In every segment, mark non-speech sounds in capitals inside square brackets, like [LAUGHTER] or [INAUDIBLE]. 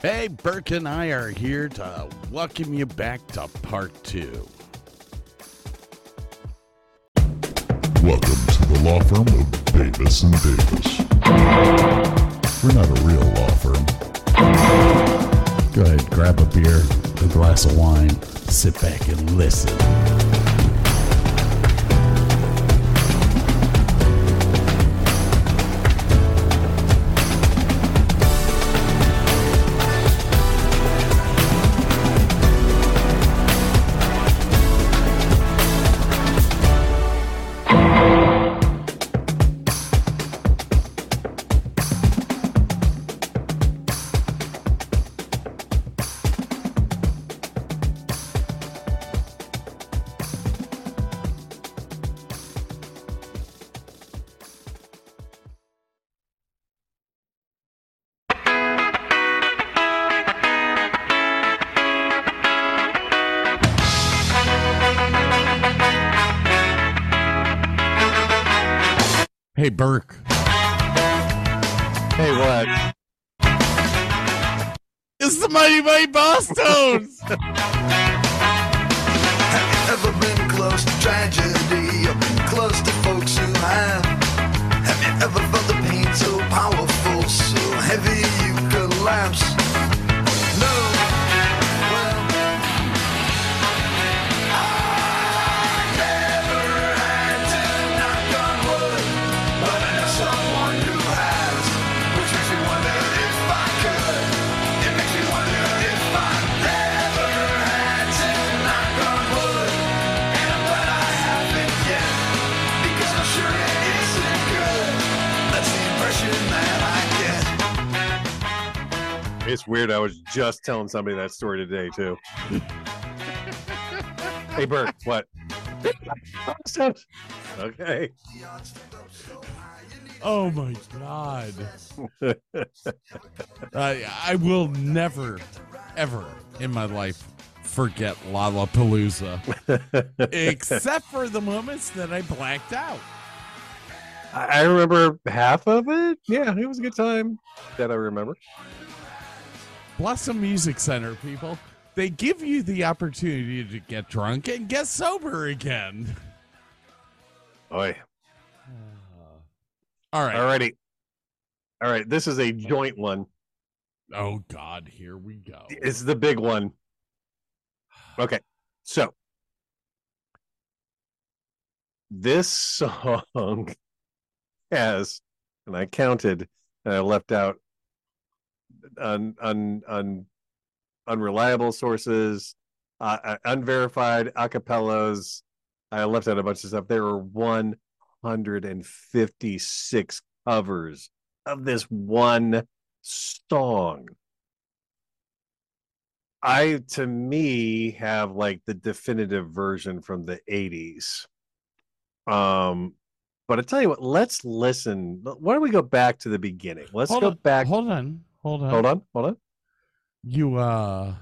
Hey, Burke and I are here to welcome you back to part two. Welcome to the law firm of Davis and Davis. We're not a real law firm. Go ahead, grab a beer, a glass of wine, sit back and listen. Telling somebody that story today too. hey, Bert, what? okay. Oh my god. I I will never, ever in my life forget Lollapalooza. Except for the moments that I blacked out. I I remember half of it. Yeah, it was a good time that I remember. Blossom Music Center, people. They give you the opportunity to get drunk and get sober again. Oi. [SIGHS] All right. Alrighty. All right. This is a joint one. Oh God, here we go. It's the big one. [SIGHS] Okay. So this song [LAUGHS] has, and I counted and I left out un, un, un, unreliable sources, uh, uh, unverified acapellas. I left out a bunch of stuff. There were 156 covers of this one song. I to me have like the definitive version from the 80s. Um but I tell you what, let's listen. Why don't we go back to the beginning? Let's Hold go on, back. Hold on. Hold on. hold on, hold on. You uh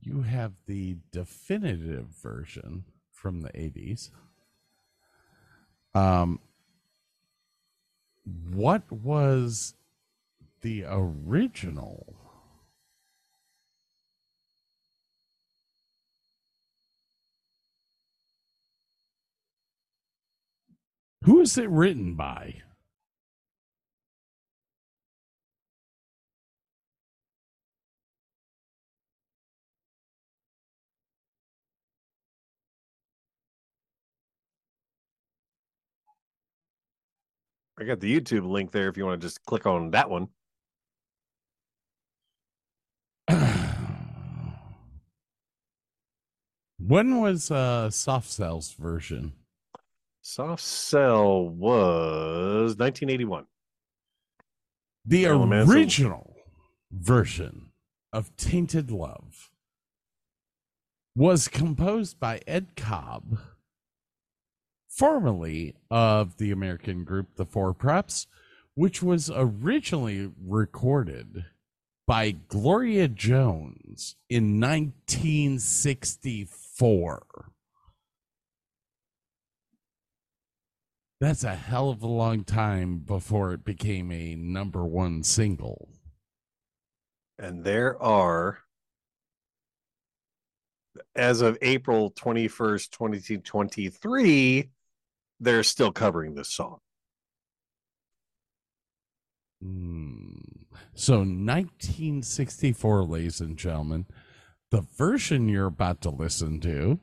you have the definitive version from the 80s. Um what was the original? Who is it written by? I got the YouTube link there if you want to just click on that one. [CLEARS THROAT] when was uh Soft Cell's version Soft Cell was 1981. the original version of tainted love was composed by ed cobb formerly of the American group The Four Preps, which was originally recorded by Gloria Jones in 1964. That's a hell of a long time before it became a number one single. And there are, as of April 21st, 2023, they're still covering this song. Mm. So 1964, ladies and gentlemen, the version you're about to listen to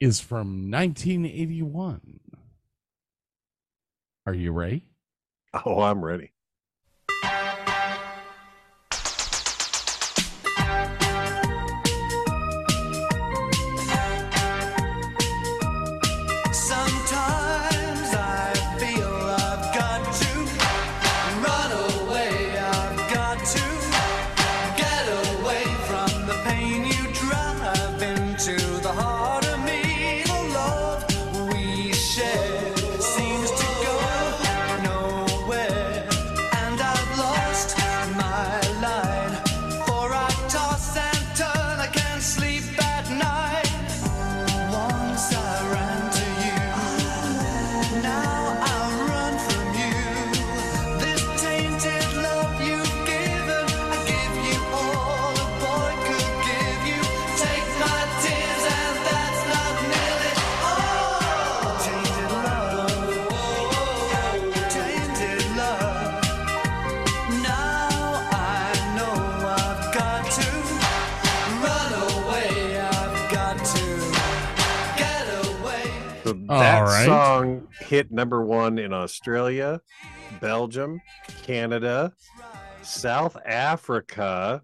is from 1981. Are you ready? Oh, I'm ready. hit number one in Australia, Belgium, Canada, South Africa,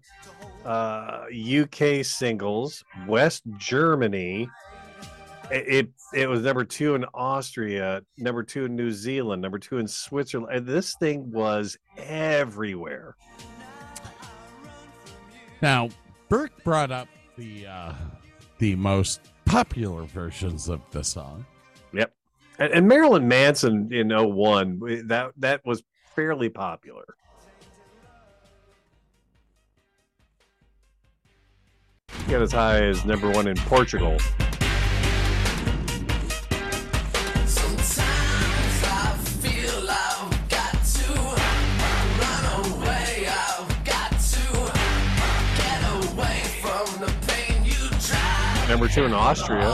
uh, UK singles, West Germany. It, it, it was number two in Austria, number two in New Zealand, number two in Switzerland. And this thing was everywhere. Now, Burke brought up the uh, the most popular versions of the song. And, and Marilyn Manson in 01, that, that was fairly popular. Got as high as number one in Portugal. number two in Austria.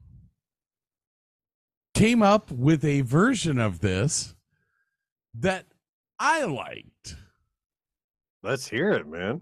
came up with a version of this that I liked. Let's hear it, man.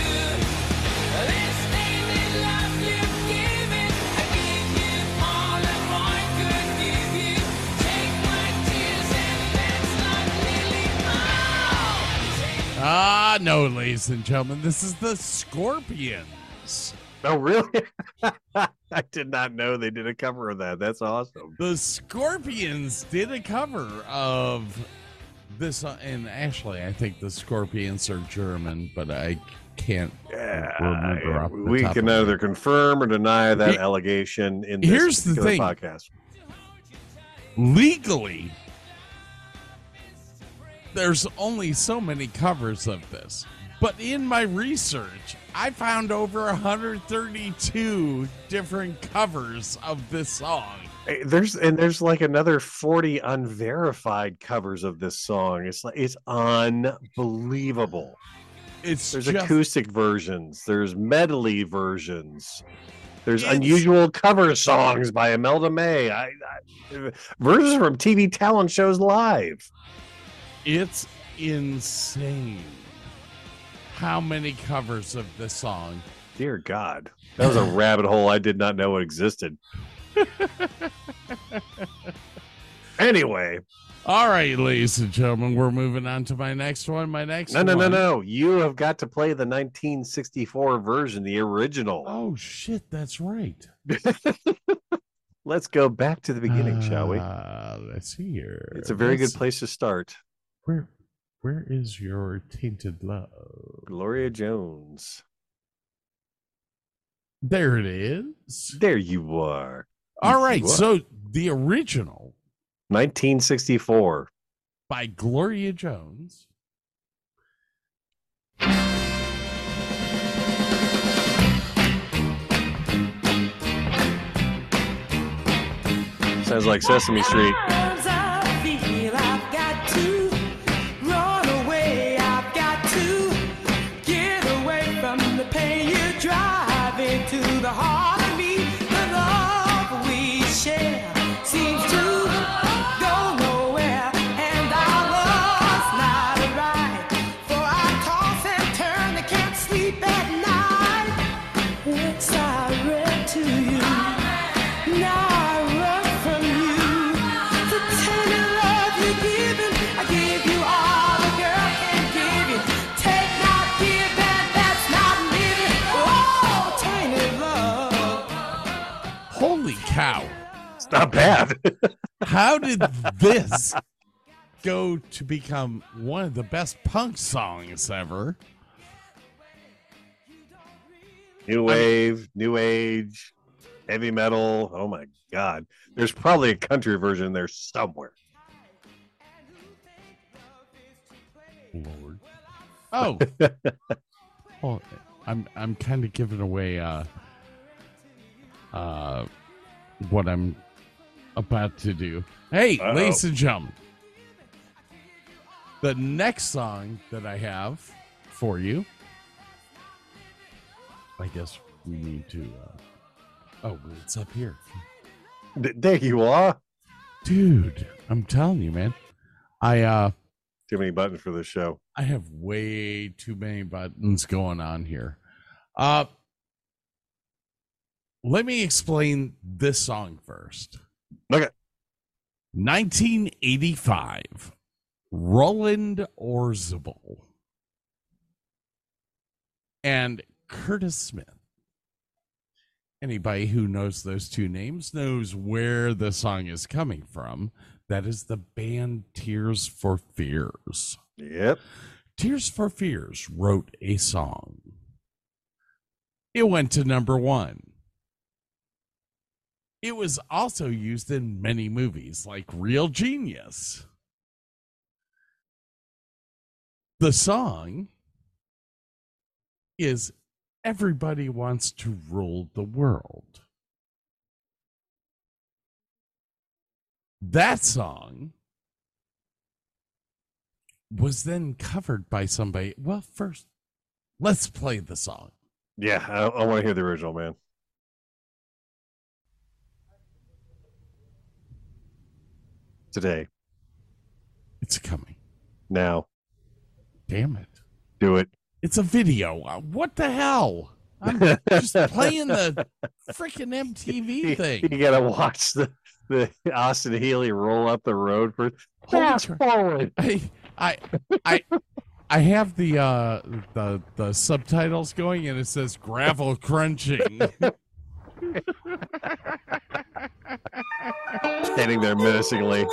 Ah, no, ladies and gentlemen, this is the Scorpions. Oh, really? [LAUGHS] I did not know they did a cover of that. That's awesome. The Scorpions did a cover of this, uh, and actually, I think the Scorpions are German, but I can't yeah, we can either confirm or deny that allegation in this here's the thing. podcast. Legally, there's only so many covers of this but in my research i found over 132 different covers of this song There's and there's like another 40 unverified covers of this song. It's like it's unbelievable. it's There's just acoustic versions, there's medley versions. There's unusual cover songs by Imelda May. I, I versions from TV talent shows live. It's insane how many covers of this song Dear God, that was a [LAUGHS] rabbit hole I did not know it existed. anyway, all right ladies and gentlemen we're moving on to my next one my next no, no, no, one- no. You have got to play the 1964 version, the original. oh shit that's right [LAUGHS] Let's go back to the beginning, shall we? Uh, let's see here It's a very Let's- good place to start. Where where is your tainted love? Gloria Jones. There it is. There you are. All you right, are. so the original 1964. by Gloria Jones. Sounds like Sesame Street. Not bad. How did this go to become one of the best punk songs ever? new wave, new age, heavy metal. Oh my God. There's probably a country version there somewhere. Lord. Oh. [LAUGHS] well, I'm I'm kind of giving away uh uh what I'm about to do. Hey, Uh-oh. ladies and gentlemen. The next song that I have for you. I guess we need to uh Oh, it's up here. Th- there you are. Dude, I'm telling you, man. I uh Too many buttons for this show. I have way too many buttons going on here. Uh let me explain this song first. Okay. 1985. Roland Orzabal and Curtis Smith. Anybody who knows those two names knows where the song is coming from. That is the band Tears for Fears. Yep. Tears for Fears wrote a song. It went to number one. It was also used in many movies like Real Genius. The song is Everybody Wants to Rule the World. That song was then covered by somebody. Well, first, let's play the song. Yeah, I, I want to hear the original, man. Today, It's coming. now, Damn it. do it. It's a video. What the hell? I'm just [LAUGHS] playing the freaking MTV [LAUGHS] thing. you gotta watch the the Austin Healey roll up the road for fast forward. [LAUGHS] I, I, I, I have the uh the the subtitles going and it says gravel crunching. Standing there menacingly.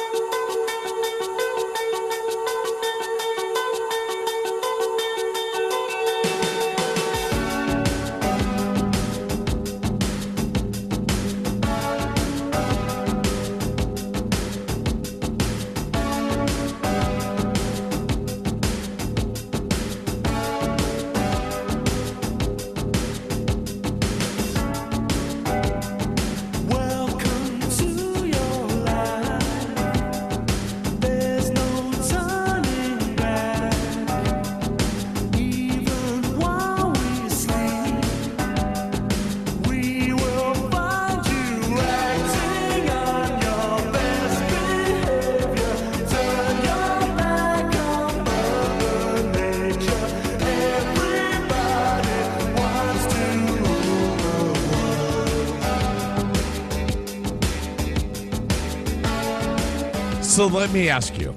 Let me ask you.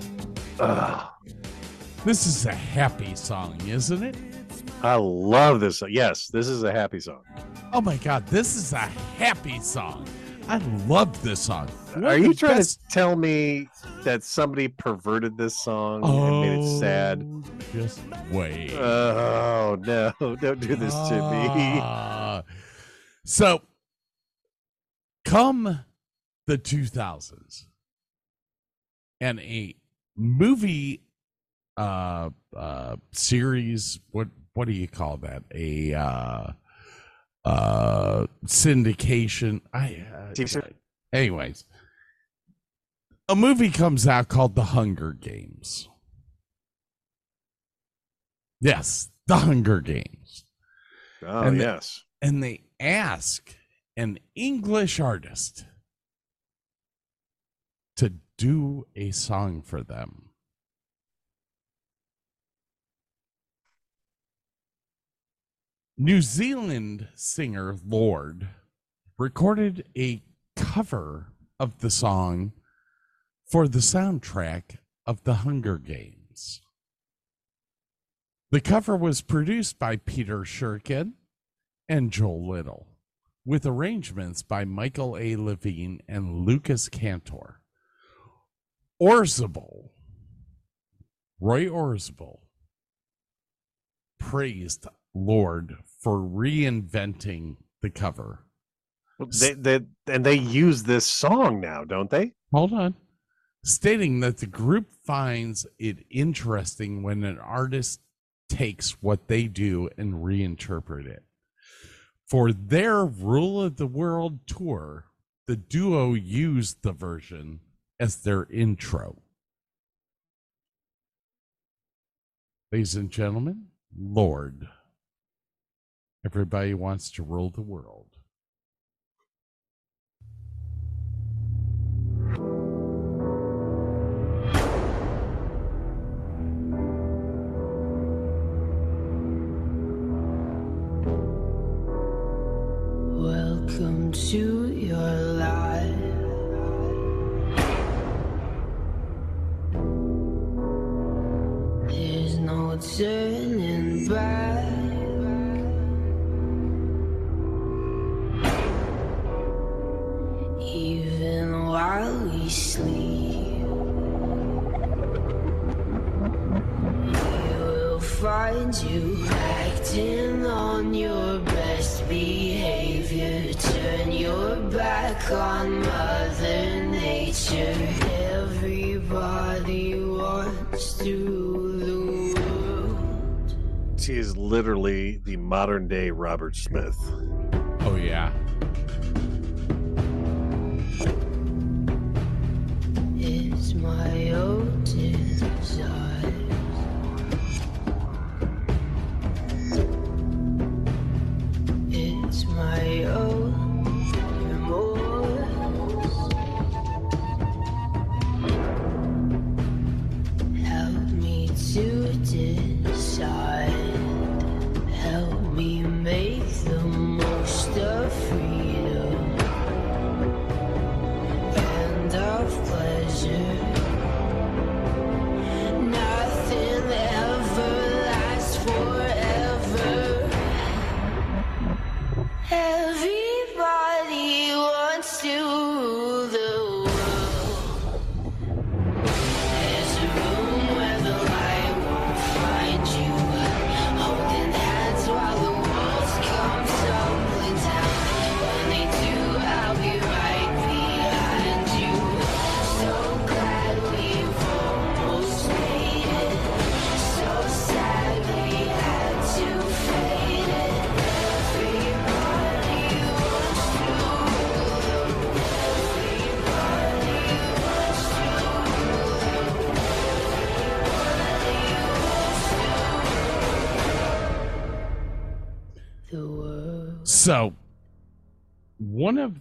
Ugh, This is a happy song, isn't it? I love this. song. Yes, this is a happy song. Oh my god, this is a happy song. I love this song. One Are you trying best- to tell me that somebody perverted this song and made it sad? Oh, Just wait. Oh no! Don't do this to me. Ah. So, come the 2000s, and a movie uh uh series what what do you call that? A uh uh syndication. I uh, anyways. A movie comes out called the hunger games. Yes the hunger games. Oh And yes. and they ask an English artist do a song for them. New Zealand singer Lorde recorded a cover of the song for the soundtrack of The Hunger Games. The cover was produced by Peter Shurkin and Joel Little, with arrangements by Michael A. Levine and Lucas Cantor. Orzabal, Roy Orzabal, praised Lorde for reinventing the cover. They, they and they use this song now, don't they? Hold on. Stating that the group finds it interesting when an artist takes what they do and reinterpret it. For their Rule of the World tour, the duo used the version as their intro. Ladies and gentlemen, Lorde. Everybody wants to rule the world. Welcome to your life. Turning back. Even while we sleep, you will find you acting on your best behavior. Turn your back on Mother world. She is literally the modern day Robert Smith. Oh, yeah. It's my own desire.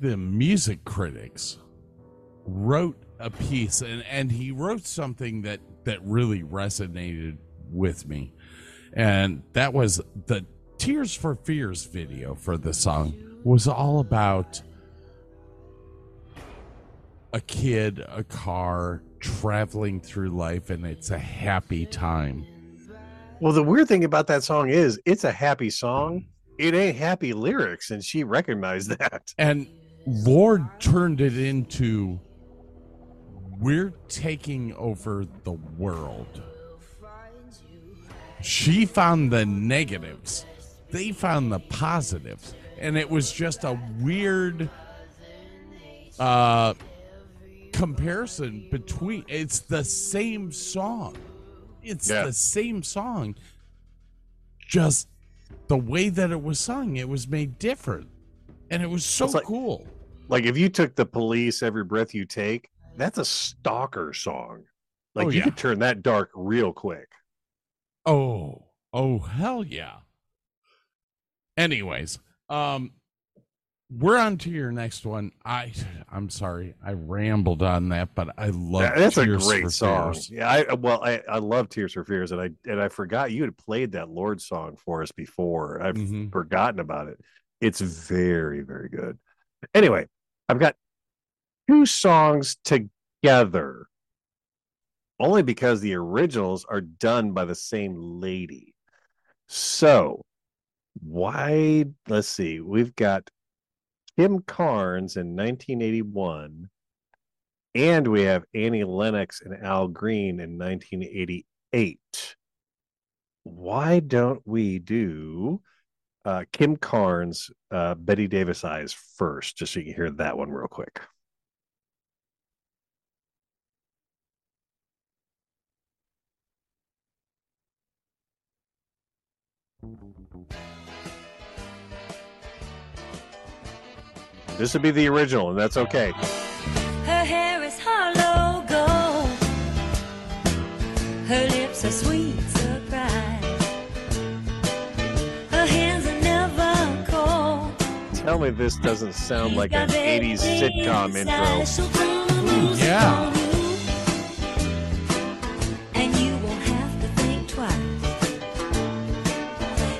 The music critics wrote a piece, and, and he wrote something that, that really resonated with me. And that was the Tears for Fears video for the song was all about a kid, a car, traveling through life and it's a happy time. Well, the weird thing about that song is it's a happy song. It ain't happy lyrics, and she recognized [LAUGHS] that. And Lorde turned it into we're taking over the world. She found the negatives, they found the positives, and it was just a weird uh comparison between it's the same song. It's Yeah. the same song. Just the way that it was sung, it was made different. And it was so like- cool. Like if you took the police every breath you take, that's a stalker song. Like Oh, you yeah. could turn that dark real quick. Oh, oh hell yeah. Anyways, um we're on to your next one. I I'm sorry. I rambled on that, but I love That- that's a great for song. Fears. Yeah, I well, I, I love Tears for Fears, and I and I forgot you had played that Lorde song for us before. I've Mhm. forgotten about it. It's very, very good. Anyway, I've got two songs together. Only because the originals are done by the same lady. So why let's see, we've got Kim Carnes in 1981, and we have Annie Lennox and Al Green in 1988. Why don't we do uh, Kim Carnes, uh, Bette Davis Eyes first, just so you can hear that one real quick? This would be the original, and that's okay. Tell me this doesn't sound like an 80s sitcom intro. yeah.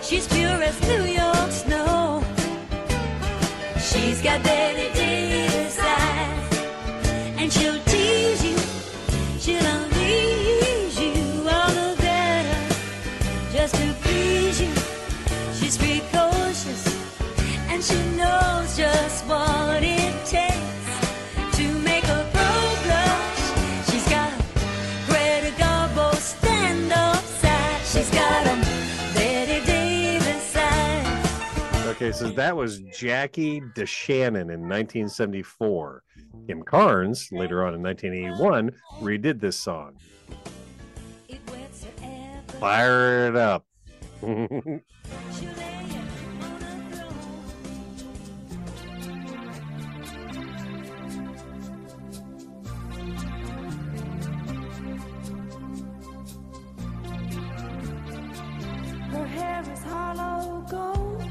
She's pure as New York snow. She's got Bette just what it takes to make a pro blush. She's got a Greta Garbo stand up side. She's got a Bette Davis eyes. Okay, so that was Jackie DeShannon in 1974. Kim Carnes, later on in 1981, redid this song. It wets her ever. Fire it up. [LAUGHS] hair is hollow gold.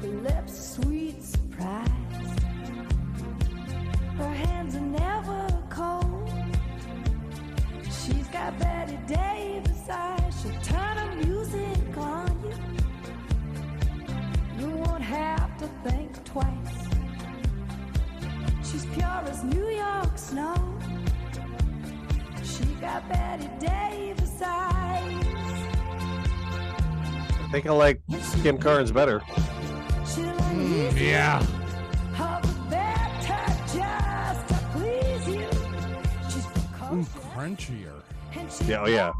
Her lips sweet surprise. Her hands are never cold. She's got Bette Davis eyes. She'll turn her music on you. You won't have to think twice. She's pure as New York snow. She got Bette Davis eyes. I think I like Kim Carnes better. Mm, yeah. How the better just to please you. She's Ooh, crunchier. Yeah, oh yeah.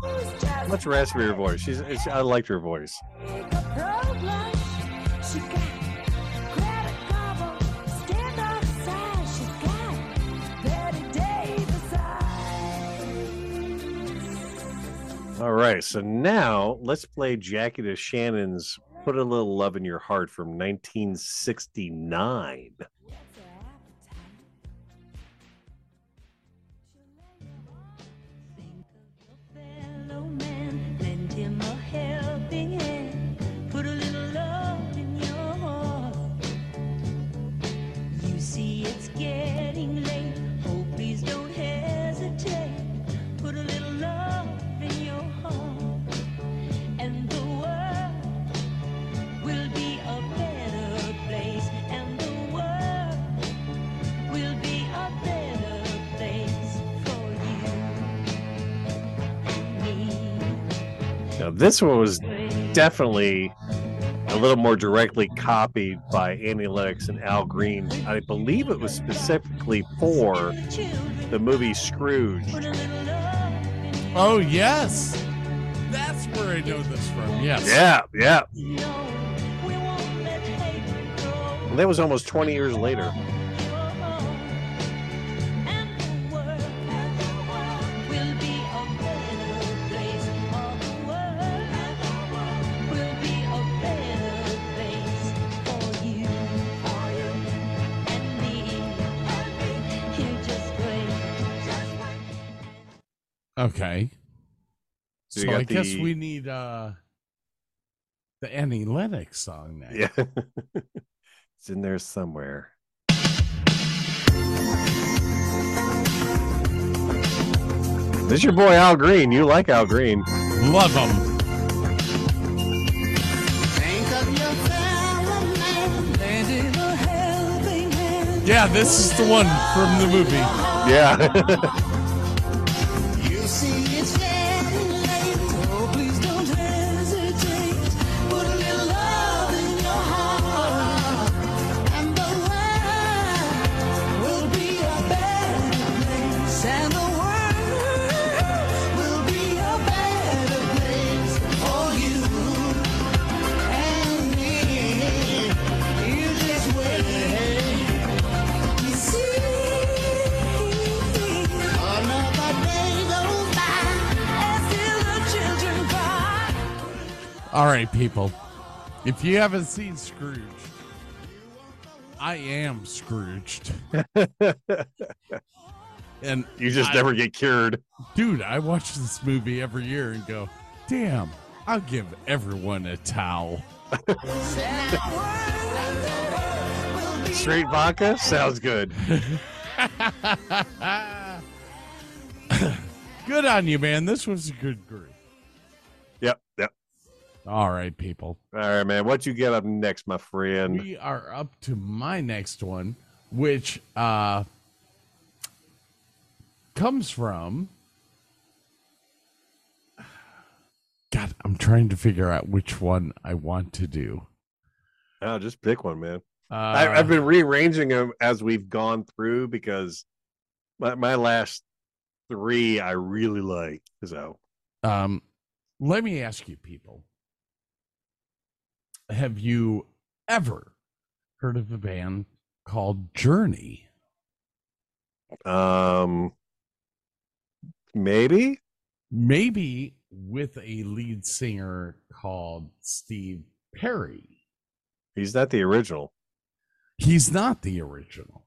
Much raspier voice. She's, it's, I liked her voice. All right, so now let's play Jackie DeShannon's Put a Little Love in Your Heart from 1969. This one was definitely a little more directly copied by Annie Lennox and Al Green. I believe it was specifically for the movie Scrooge. Oh yes, that's where I know this from. Yes. Yeah, yeah. And that was almost 20 years later. Okay. So So you got I guess we need uh the Annie Lennox song now. Yeah. [LAUGHS] it's in there somewhere. This is your boy Al Green. You like Al Green. Love him. Yeah, this is the one from the movie. Yeah. [LAUGHS] All right, people. If you haven't seen Scrooge, I am Scrooged. [LAUGHS] and you just I- never get cured. dude, I watch this movie every year and go, damn, I'll give everyone a towel. Straight vodka sounds good. [LAUGHS] good on you, man. This was a good group. Yep, yep. All right, people. All right, man. What you get up next, my friend? We are up to my next one, which uh comes from God, I'm trying to figure out which one I want to do. Oh, just pick one, man. Uh, I, I've been rearranging them as we've gone through because my, my last three I really like. So Um, let me ask you, people: Have you ever heard of a band called Journey? um maybe Maybe with a lead singer called Steve Perry. he's not the original. He's not the original,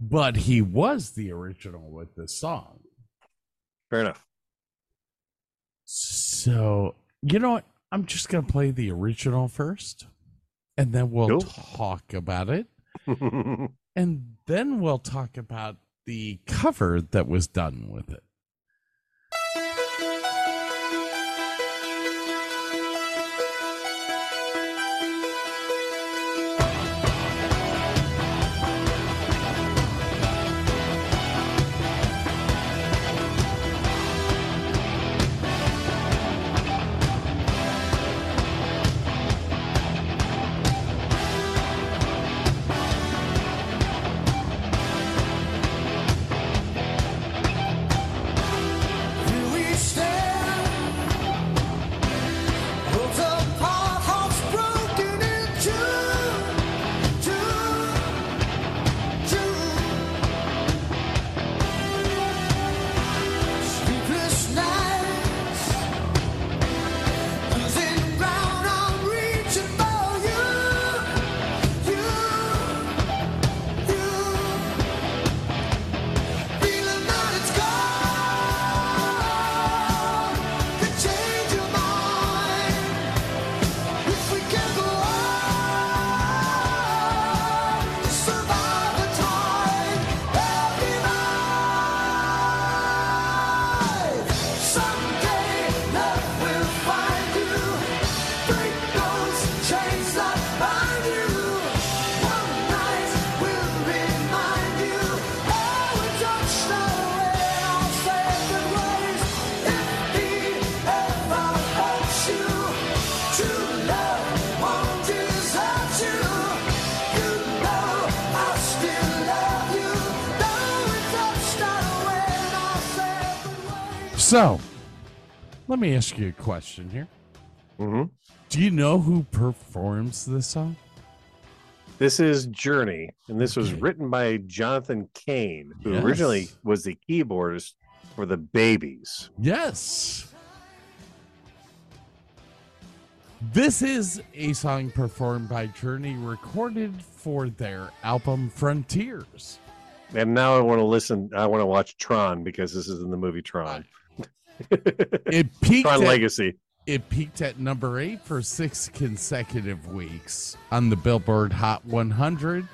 but he was the original with the song. Fair enough. So, you know what? I'm just going to play the original first, and then we'll Cool. talk about it. [LAUGHS] And then we'll talk about the cover that was done with it. Ask you a question here. hmm Do you know who performs this song? This is Journey, and this was written by Jonathan Cain, who Yes. originally was the keyboardist for the Babys. Yes. This is a song performed by Journey, recorded for their album Frontiers. And now I want to listen. I want to watch Tron because this is in the movie Tron. It peaked Legacy. it peaked at number eight for six consecutive weeks on the Billboard Hot 100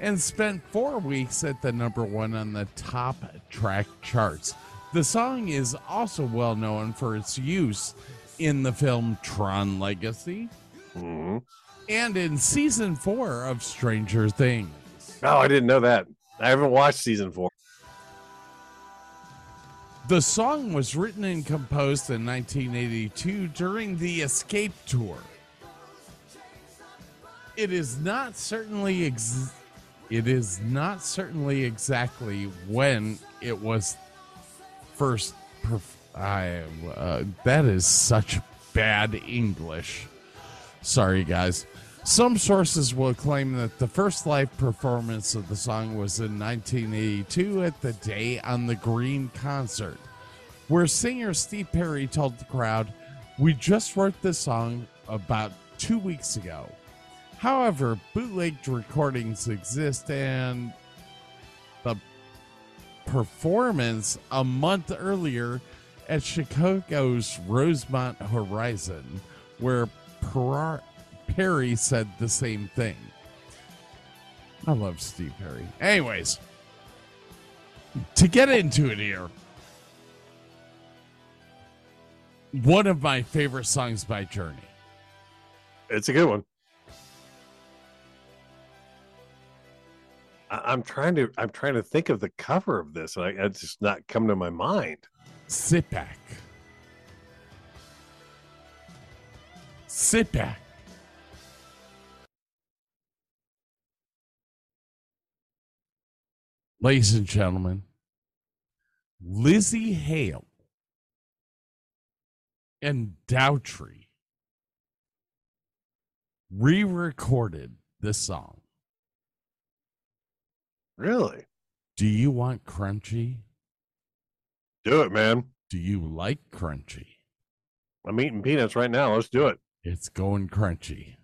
and spent four weeks at the number one on the top track charts. The song is also well known for its use in the film Tron Legacy Mhm. and in season four of Stranger Things. Oh, I didn't know that. I haven't watched season four. The song was written and composed in 1982 during the Escape Tour. It is not certainly ex- it is not certainly exactly when it was first perf- I uh, that is such bad English. Sorry guys. Some sources will claim that the first live performance of the song was in 1982 at the Day on the Green concert, where singer Steve Perry told the crowd, We just wrote this song about two weeks ago. However, bootlegged recordings exist and the performance a month earlier at Chicago's Rosemont Horizon, where Perar- Perry said the same thing. I love Steve Perry. Anyways, to get into it here, one of my favorite songs by Journey. It's a good one. I- I'm trying to. I'm trying to think of the cover of this, and I, it's just not come to my mind. Sit back. Sit back. Ladies and gentlemen, Lzzy Hale and Daughtry re recorded this song. Really? Do you want crunchy? Do it, man. Do you like crunchy? I'm eating peanuts right now. Let's do it. It's going crunchy.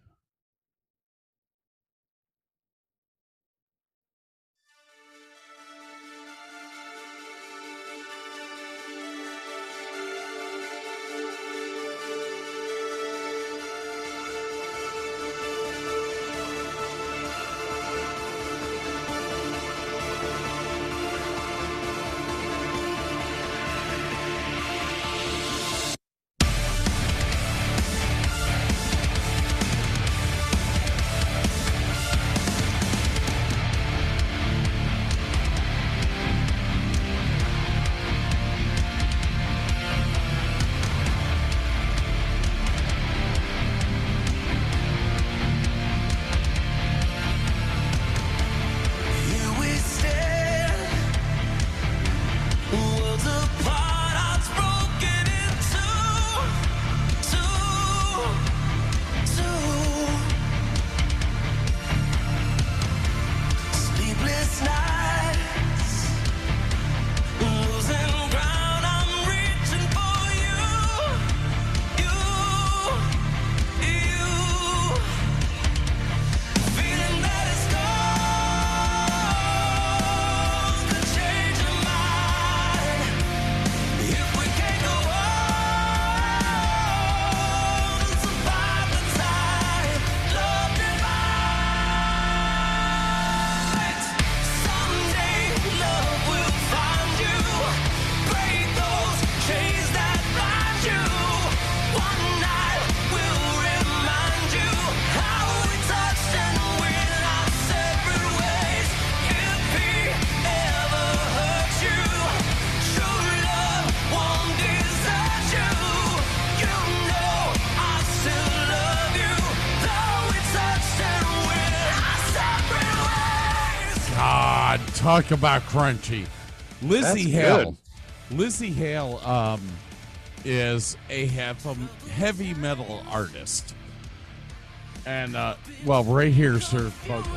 Talk about crunchy. Lzzy That's Hale. good. Lzzy Hale um, is a heavy, heavy metal artist. And, uh, well, right here's her vocal.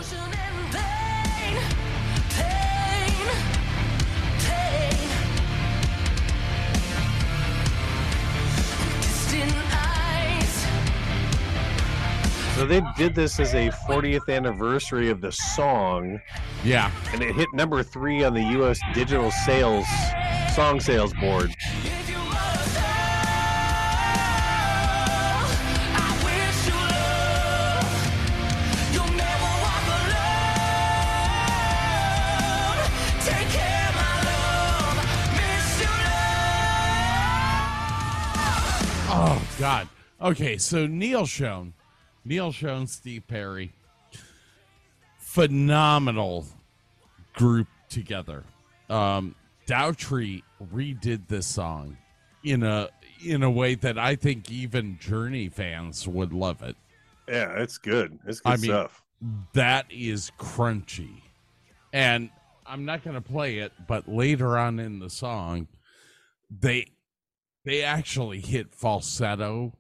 So they did this as a 40th anniversary of the song, Yeah. and it hit number three on the U.S. digital sales song sales board. if you must know, I wish you love. You'll never walk alone. Take care, my love. Miss you, love. Oh God. Okay, so Neal Schon, Neal Schon, Steve Perry, phenomenal group together. Um, Daughtry redid this song in a in a way that I think even Journey fans would love it. Yeah, it's good. It's good I mean- stuff. That is crunchy, and I'm not going to play it, but later on in the song, they they actually hit falsetto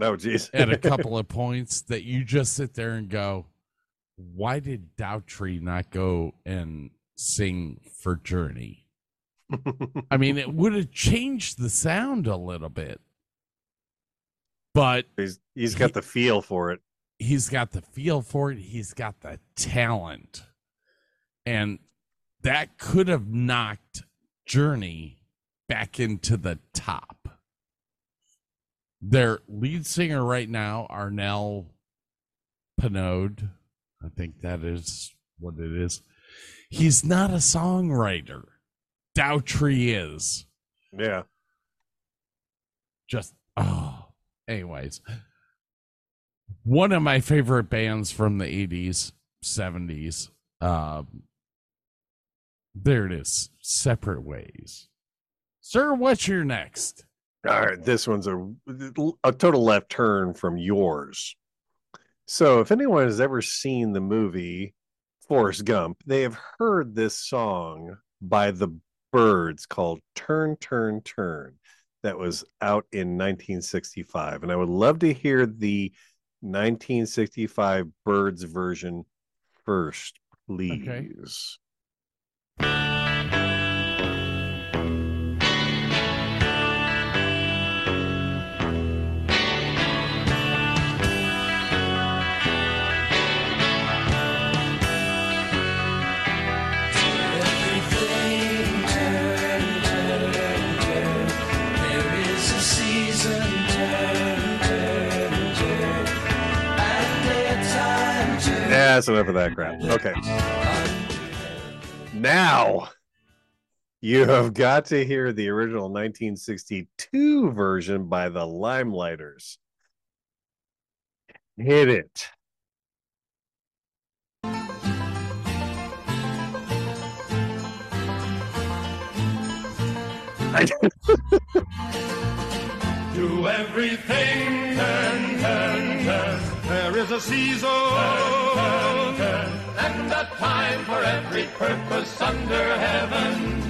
No, jeez. at a [LAUGHS] couple of points that you just sit there and go, why did Daughtry not go and sing for Journey? I mean, it would have changed the sound a little bit, but he's he's got the feel for it. he's got the feel for it. He's got the talent. And that could have knocked Journey back into the top. Their lead singer right now, Arnel Pineda, I think that is what it is. He's not a songwriter. Daughtry is. Yeah. Just oh. Anyways, one of my favorite bands from the 80s, 70s. Um, there it is. Separate ways. Sir, what's your next? All right, this one's a a total left turn from yours. So, if anyone has ever seen the movie Forrest Gump, they have heard this song by the Byrds called "Turn, Turn, Turn." That was out in 1965, and I would love to hear the 1965 Byrds version first, please. Everything that's enough of that crap. Okay. Now you have got to hear the original 1962 version by the Limeliters. Hit it. [LAUGHS] Do everything turn, turn, turn. There is a season turn, turn, turn. and a time for every purpose under heaven.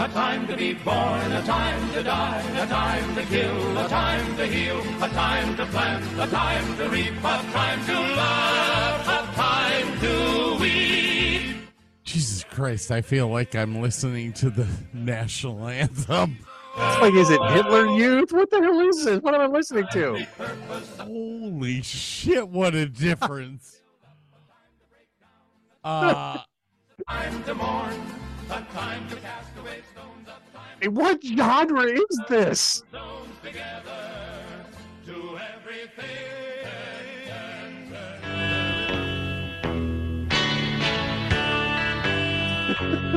A time to be born, a time to die, a time to kill, a time to heal, a time to plant, a time to reap, a time to love, a time to weep. Jesus Christ, I feel like I'm listening to the [LAUGHS] national anthem. It's like, is it Hitler Youth? What the hell is this? What am I listening to? Holy shit, what a difference. [LAUGHS] Uh Time to mourn, a time to cast away stones, a time Hey, What genre is this? [LAUGHS]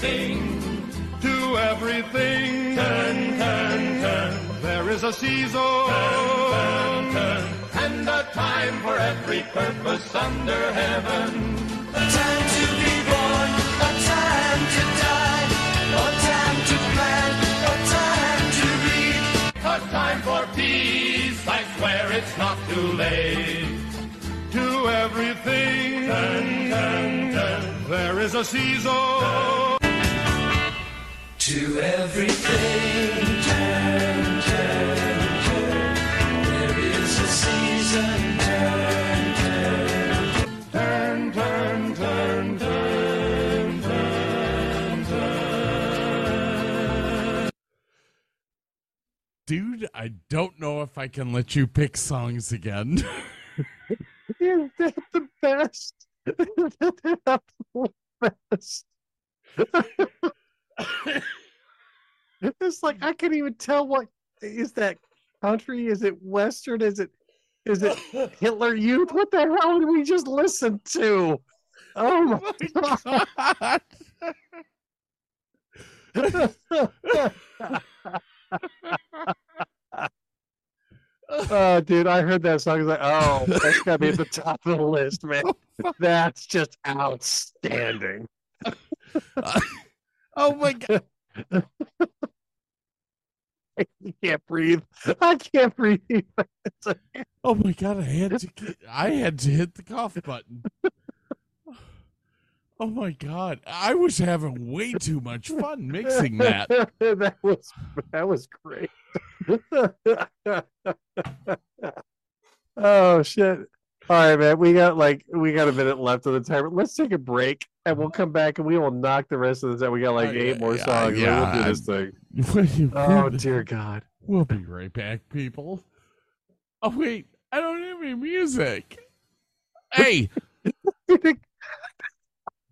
Sing to everything. Turn, turn, turn. There is a season, turn, turn, turn. and a time for every purpose under heaven. A time to be born, a time to die, a time to plant, a time to reap, a time for peace. I swear it's not too late. To everything, turn, turn, turn. there is a season. To everything, turn, turn, turn. There is a season, turn, turn, turn, turn, turn, turn, turn, turn. Dude, I don't know if I can let you pick songs again. [LAUGHS] Isn't that the best? [LAUGHS] Isn't that the absolute best? [LAUGHS] it's like I can't even tell what is that country? Is it western? Is it is it [LAUGHS] Hitler Youth? What the hell did we just listen to? Oh my [LAUGHS] god. oh dude, I heard that song. I was like, oh, that's gotta be at the top of the list, man. Oh, that's just outstanding. Oh my god. [LAUGHS] I can't breathe. I can't breathe. [LAUGHS] Oh my god, I had to I had to hit the cough button. [SIGHS] Oh my god. I was having way too much fun mixing that. [LAUGHS] that was that was great. oh shit. All right, man. We got like we got a minute left of the timer. Let's take a break and we'll come back and we will knock the rest of this out. We got like Oh, eight more songs. yeah, we'll do this thing. Oh [LAUGHS] Oh dear God. We'll be right back, people. Oh wait, I don't have any music. Hey, [LAUGHS]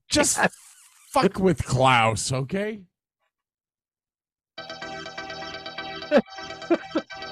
just fuck with Klaus, okay? [LAUGHS]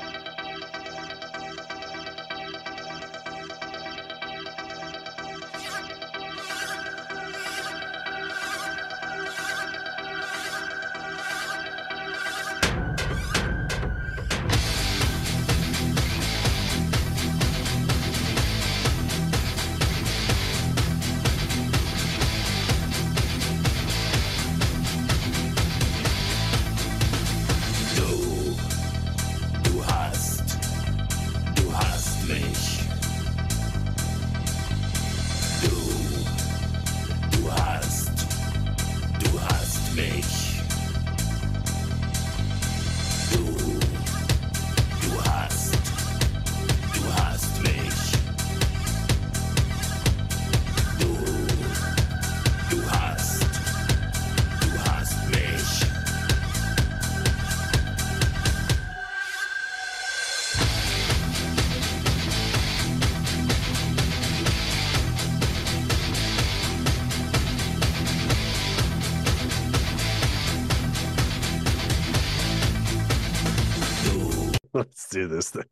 this thing.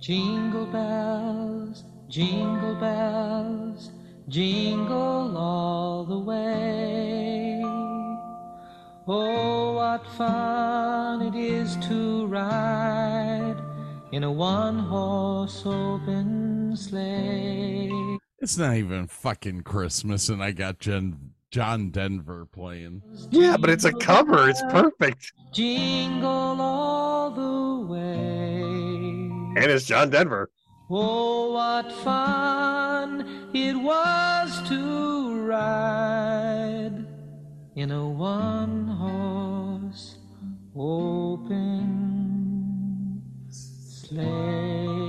Jingle bells, jingle bells, jingle all the way. Oh, what fun it is to ride in a one horse open sleigh. It's not even fucking Christmas, and I got Jen, John Denver playing. Yeah, but it's a cover. It's perfect. Jingle all the way. And it's John Denver. Oh, what fun it was to ride in a one horse open sleigh.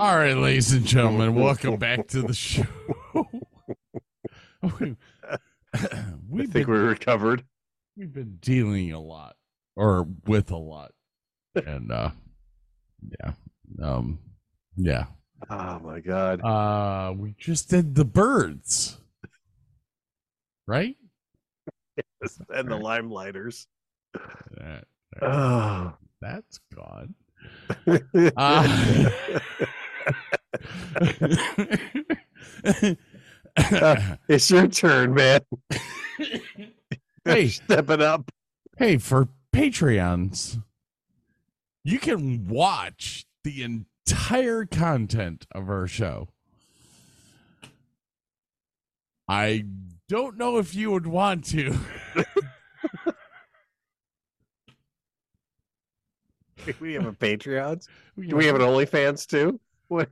All right, ladies and gentlemen, welcome back to the show. [LAUGHS] [LAUGHS] We've think we're recovered. we've been dealing a lot, or with a lot, and uh, yeah, um, yeah. Oh my god. Uh, we just did the Byrds, right? and the Limeliters. That, Oh. that's gone. [LAUGHS] Uh, [LAUGHS] it's your turn, man. hey, [LAUGHS] Step it up. hey, for Patreons, you can watch the entire content of our show. I don't know if you would want to. [LAUGHS] We have a Patreon? Do we have an OnlyFans too? What?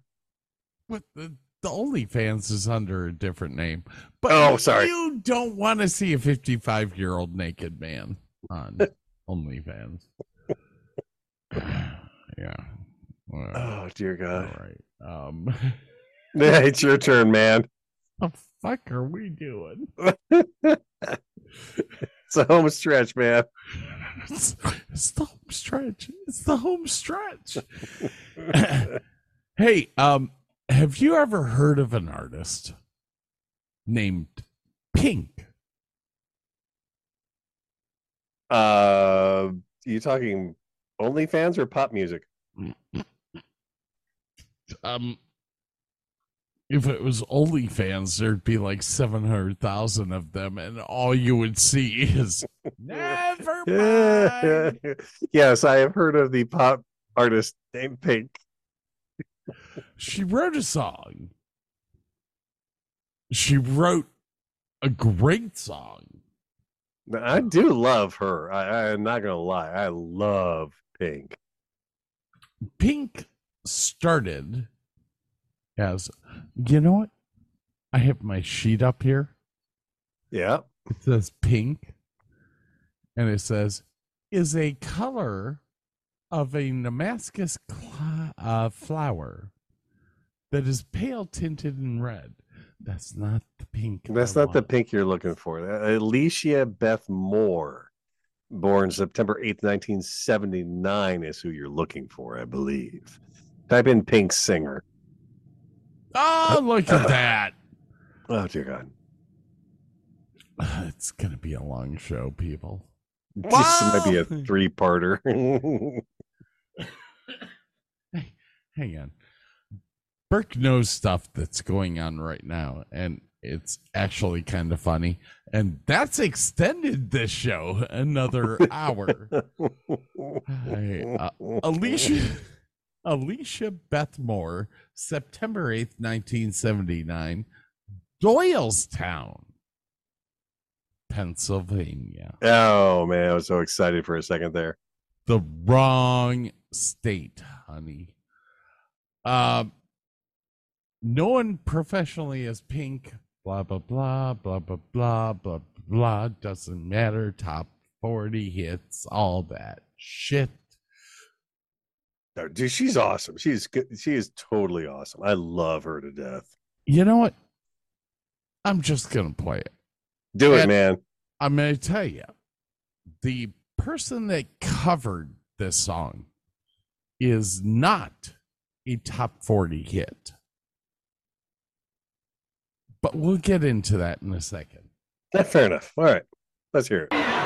But the, the OnlyFans is under a different name. But Oh, sorry. You don't want to see a 55 year old naked man on [LAUGHS] OnlyFans. [SIGHS] yeah. Well, Oh dear God! right. Um, [LAUGHS] Yeah, it's your turn, man. the fuck are we doing? [LAUGHS] It's a home stretch, man. It's, it's the home stretch. It's the home stretch. Hey, um, have you ever heard of an artist named Pink? Uh, you talking OnlyFans or pop music? [LAUGHS] Um, if it was OnlyFans, there'd be like seven hundred thousand of them, and all you would see is [LAUGHS] never [LAUGHS] mind. yes, I have heard of the pop artist named Pink. She wrote a song. She wrote a great song. I do love her. I, I'm not gonna lie. I love Pink. Pink started as, you know what? I have my sheet up here. Yeah. It says pink, and it says, is a color of a Damascus cl- uh, flower that is pale tinted in red. That's not the pink. That's I not the pink you're looking for. Uh, Alicia Beth Moore, born September 8th, 1979, is who you're looking for, I believe. Type in Pink Singer. Oh, look at that. [COUGHS] Oh, dear God. [SIGHS] It's going to be a long show, people. This might be a three parter. [LAUGHS] Hey, hang on. Burke knows stuff that's going on right now, and it's actually kind of funny. And that's extended this show another hour. Hey, uh, Alicia [LAUGHS] Alicia Beth Moore, September 8th, 1979, Doylestown, Pennsylvania. oh, man. I was so excited for a second there. the wrong state, honey. Um, known professionally as Pink, blah blah blah blah blah blah blah blah. Doesn't matter. Top forty hits, all that shit. Dude, she's awesome. She's good. She is totally awesome. I love her to death. You know what? I'm just gonna play it. Do it, man. I'm gonna tell you, the person that covered this song is not a top 40 hit. But we'll get into that in a second. Fair enough. All right. Let's hear it.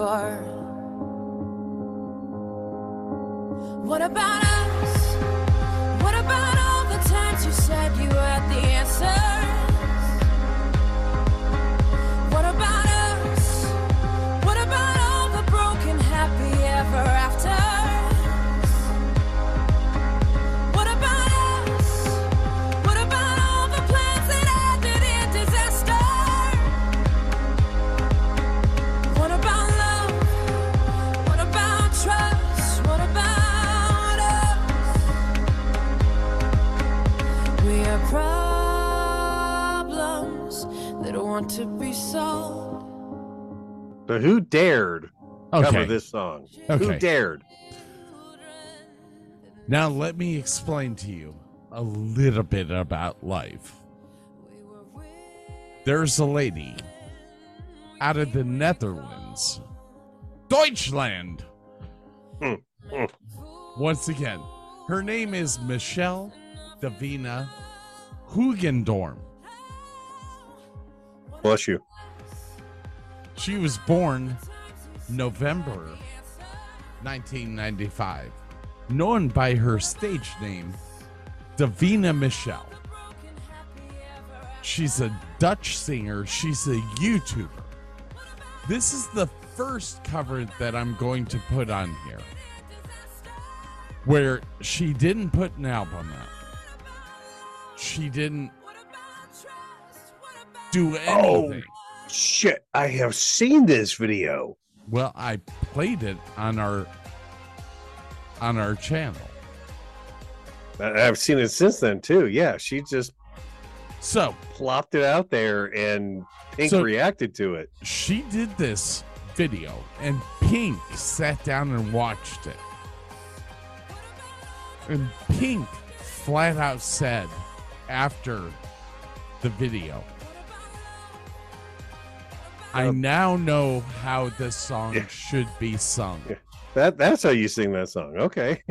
Far. Dared Okay. cover this song? Who dared? Now let me explain to you a little bit about life. There's a lady out of the Netherlands, Deutschland. Hmm. Once again, her name is Michelle Davina Hoogendoorn. Bless you. She was born November 1995, known by her stage name, Davina Michelle. She's a Dutch singer, she's a YouTuber. This is the first cover that I'm going to put on here where she didn't put an album out. She didn't do anything. Shit, I have seen this video. Well, I played it on our on our channel. I've seen it since then too. Yeah, she just So plopped it out there and Pink So- reacted to it. she did this video, and Pink sat down and watched it. And Pink flat out said after the video, I now know how this song Yeah. should be sung. Yeah. That that's how you sing that song. Okay.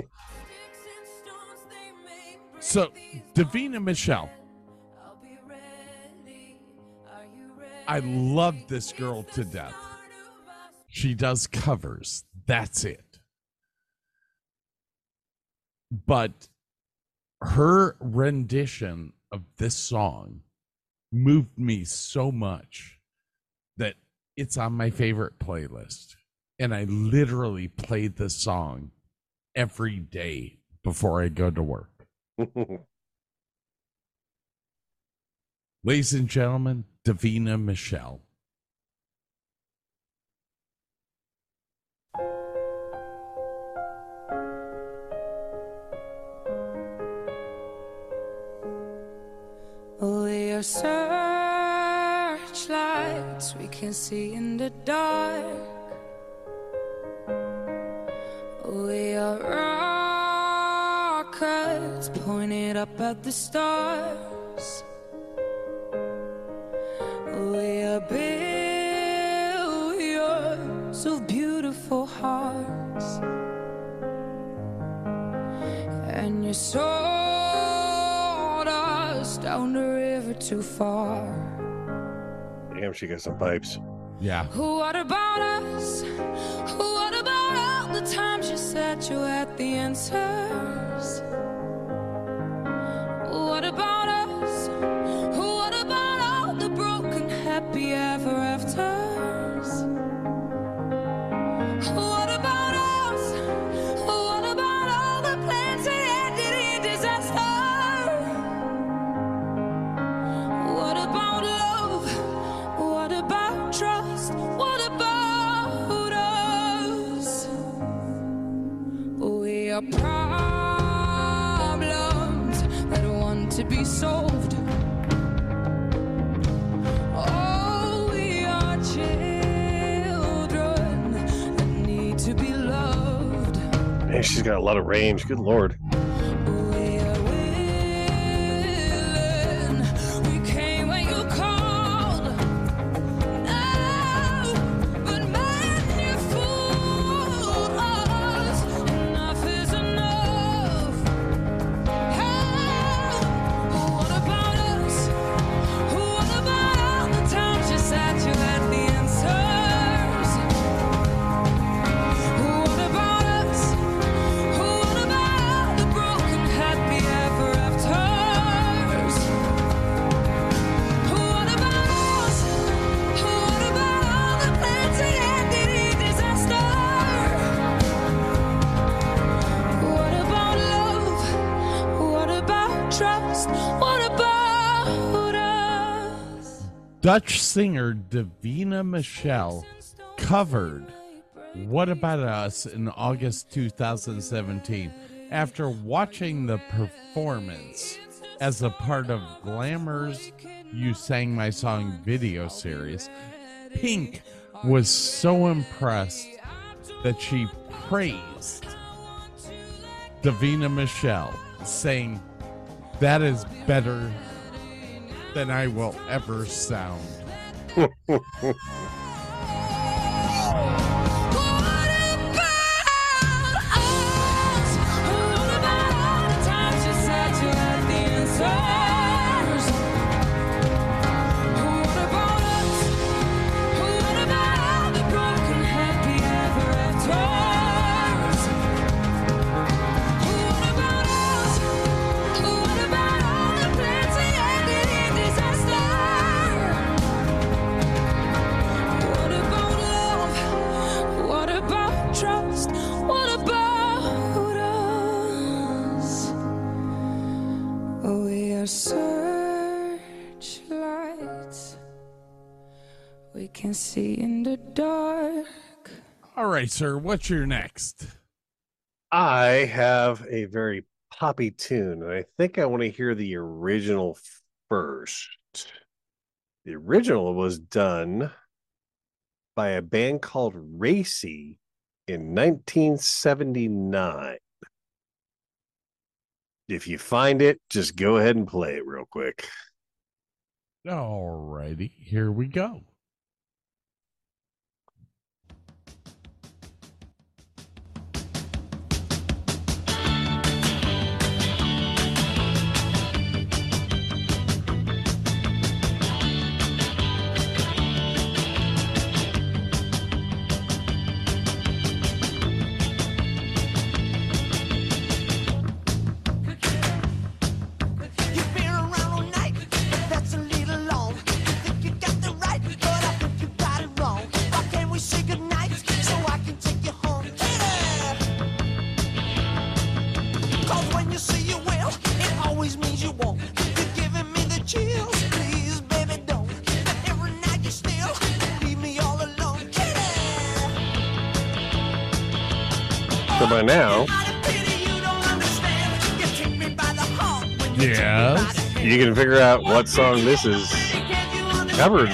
So, Davina Michelle, I love this girl to death. She does covers. That's it. But her rendition of this song moved me so much that it's on my favorite playlist. And I literally played this song every day before I go to work. [LAUGHS] Ladies and gentlemen, Davina Michelle. We are searchlights we can see in the dark. We are rockets pointed up at the stars. We are billions of beautiful hearts. And you sold Damn, she got some pipes. Yeah. What about us? What about all the times you said you had the answers? What about us? What about all the broken happy she's got a lot of range. Good lord. Dutch singer Davina Michelle covered What About Us in August 2017 after watching the performance as a part of Glamour's You Sang My Song video series. Pink was so impressed that she praised Davina Michelle, saying, That is better than I will ever sound. [LAUGHS] right, sir, what's your next? I have a very poppy tune, and I think I want to hear the original first. The original was done by a band called Racey in 1979. If you find it, just go ahead and play it real quick. All righty, here we go. You can figure out what song this is covered.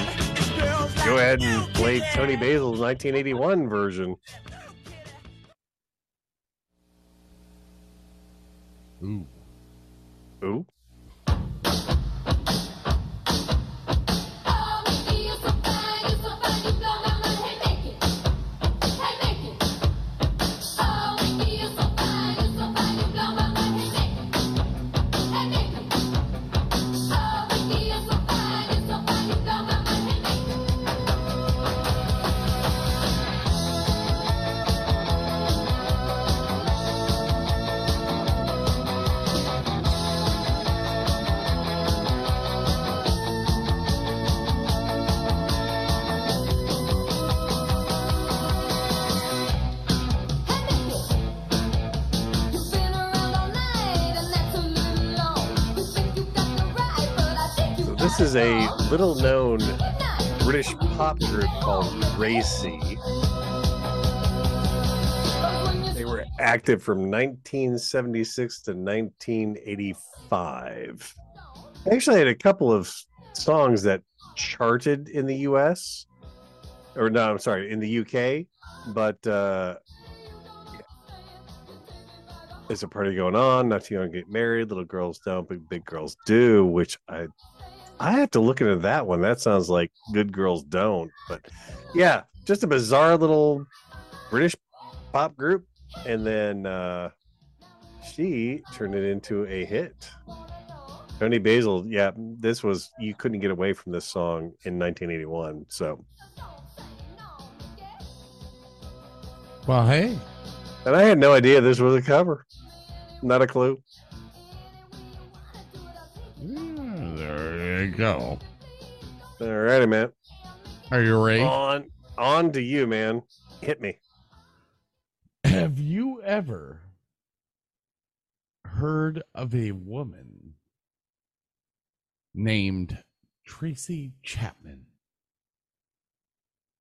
Go ahead and play Toni Basil's 1981 version. Ooh. Ooh. Little known British pop group called Racey. They were active from 1976 to 1985. They actually had a couple of songs that charted in the US. Or no, I'm sorry, in the UK. But uh there's a party going on, not too young to get married, little girls don't, but big girls do, which I I have to look into that one. That sounds like good girls don't. But yeah, just a bizarre little British pop group. And then uh she turned it into a hit. Toni Basil, yeah, this was you couldn't get away from this song in 1981. So, Well, hey, and I had no idea this was a cover. Not a clue. You go. All righty, man. Are you ready? On on to you, man. Hit me. Have you ever heard of a woman named Tracy Chapman?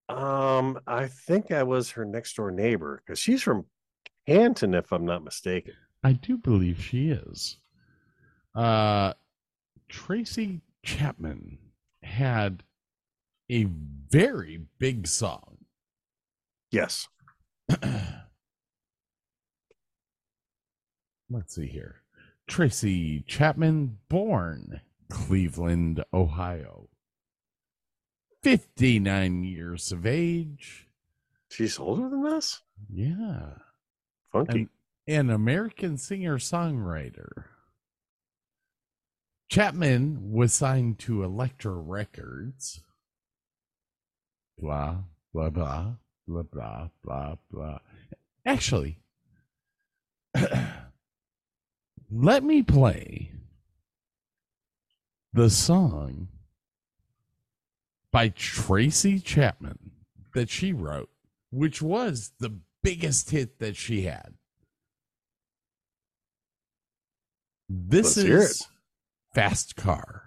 Um, I think I was her next door neighbor because she's from Canton, if I'm not mistaken. I do believe she is. Uh, Tracy Chapman had a very big song Yes. [CLEARS THROAT] Let's see here. Tracy Chapman, born Cleveland, Ohio. 59 years of age. She's older than us? Yeah. Funky. An, an American singer songwriter. Chapman was signed to Elektra Records. Blah, blah, blah, blah, blah, blah, blah. Actually, [CLEARS THROAT] let me play the song by Tracy Chapman that she wrote, which was the biggest hit that she had. This Let's is Fast Car.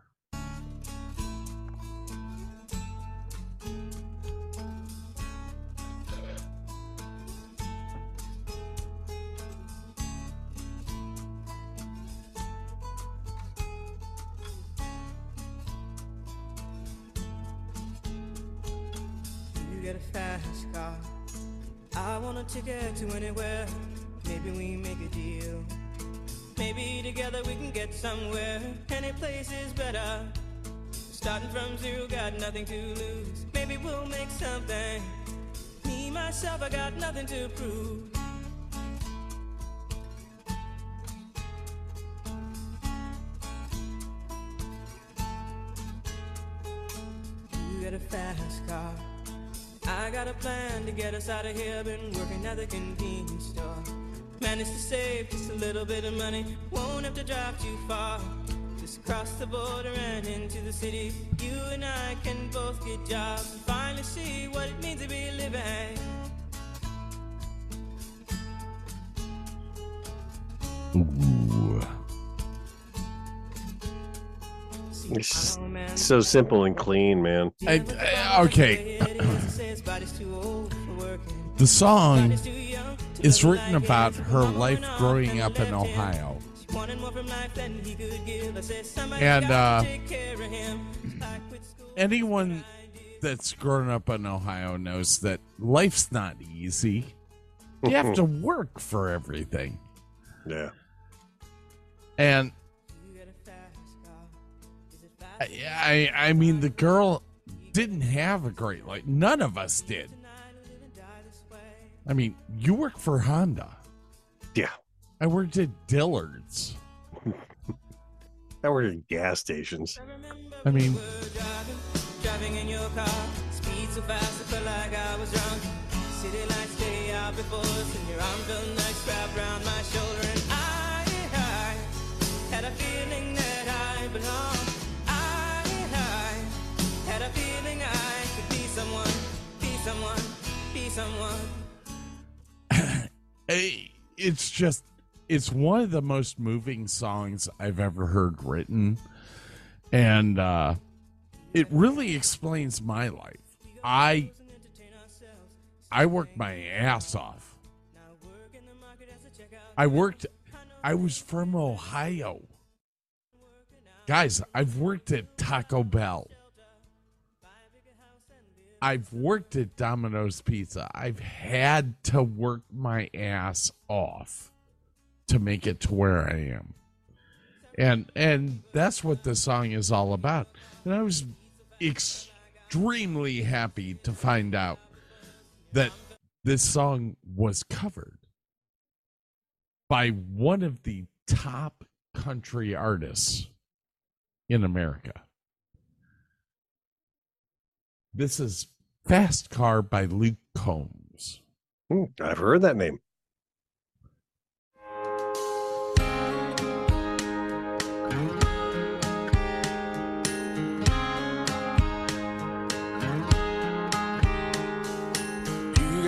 Starting from zero, got nothing to lose. Maybe we'll make something. Me, myself, I got nothing to prove. You get a fast car. I got a plan to get us out of here. Been working at the convenience store. Managed to save just a little bit of money. Won't have to drive too far. Just cross the border and into the city. You and I can both get jobs and finally see what it means to be living. Ooh. It's my So simple and clean, man. I- I- okay. The song is written about her life growing up in Ohio. And uh, anyone that's grown up in Ohio knows that life's not easy. You have to [LAUGHS] work for everything. Yeah. And I, I, I mean, the girl didn't have a great life. None of us did. I mean, you work for Honda. Yeah. I worked at Dillard's. I worked at gas stations. I mean, Driving in your car, speed so fast I felt like I was drunk. City lights stay out before us, and your arm felt nice wrapped around my shoulder. And I, I had a feeling that I belonged. I, I had a feeling I could be someone, be someone, be someone. [LAUGHS] eh, it's just, it's one of the most moving songs I've ever heard written. And uh, it really explains my life. I, I worked my ass off. I worked, I was from Ohio. Guys, I've worked at Taco Bell. I've worked at Domino's Pizza. I've had to work my ass off to make it to where I am. And and that's what the song is all about. And I was extremely happy to find out that this song was covered by one of the top country artists in America. This is Fast Car by Luke Combs. Hmm, I've heard that name.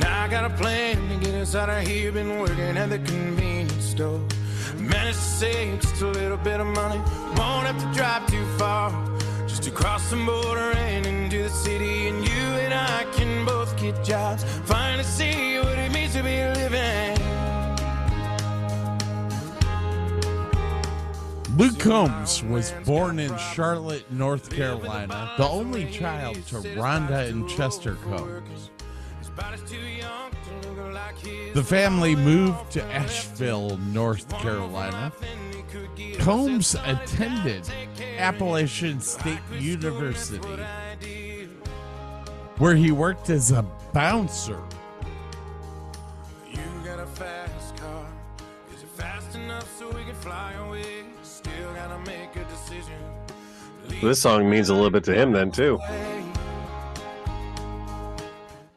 and I got a plan to get us out of here. Been working at the convenience store. Managed to save just a little bit of money. Won't have to drive too far. Just to cross the border and into the city. And you and I can both get jobs. Finally see what it means to be living. Luke Combs was born in Charlotte, North Carolina, the only child to Rhonda and Chester Combs. The family moved to Asheville, North Carolina. Combs attended Appalachian State University, where he worked as a bouncer. You got a fast car. Is it fast enough so we can fly away? Still gotta make a decision. This song means a little bit to him then too.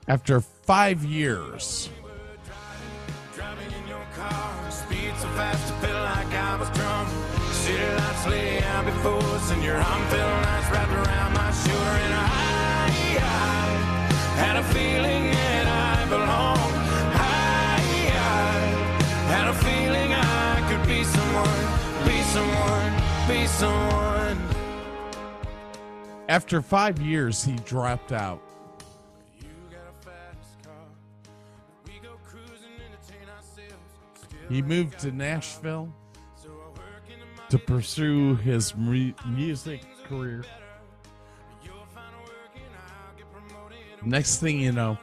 After five years, Driving in your car, speed so fast I felt like I was drunk. City lights lay out before us, and your arm felt nice wrapped around my shoulder. And I, I had a feeling that I belonged. I, I had a feeling I could be someone, be someone, be someone. after five years, he dropped out. He moved to Nashville to pursue his mu- music career. Next thing you know,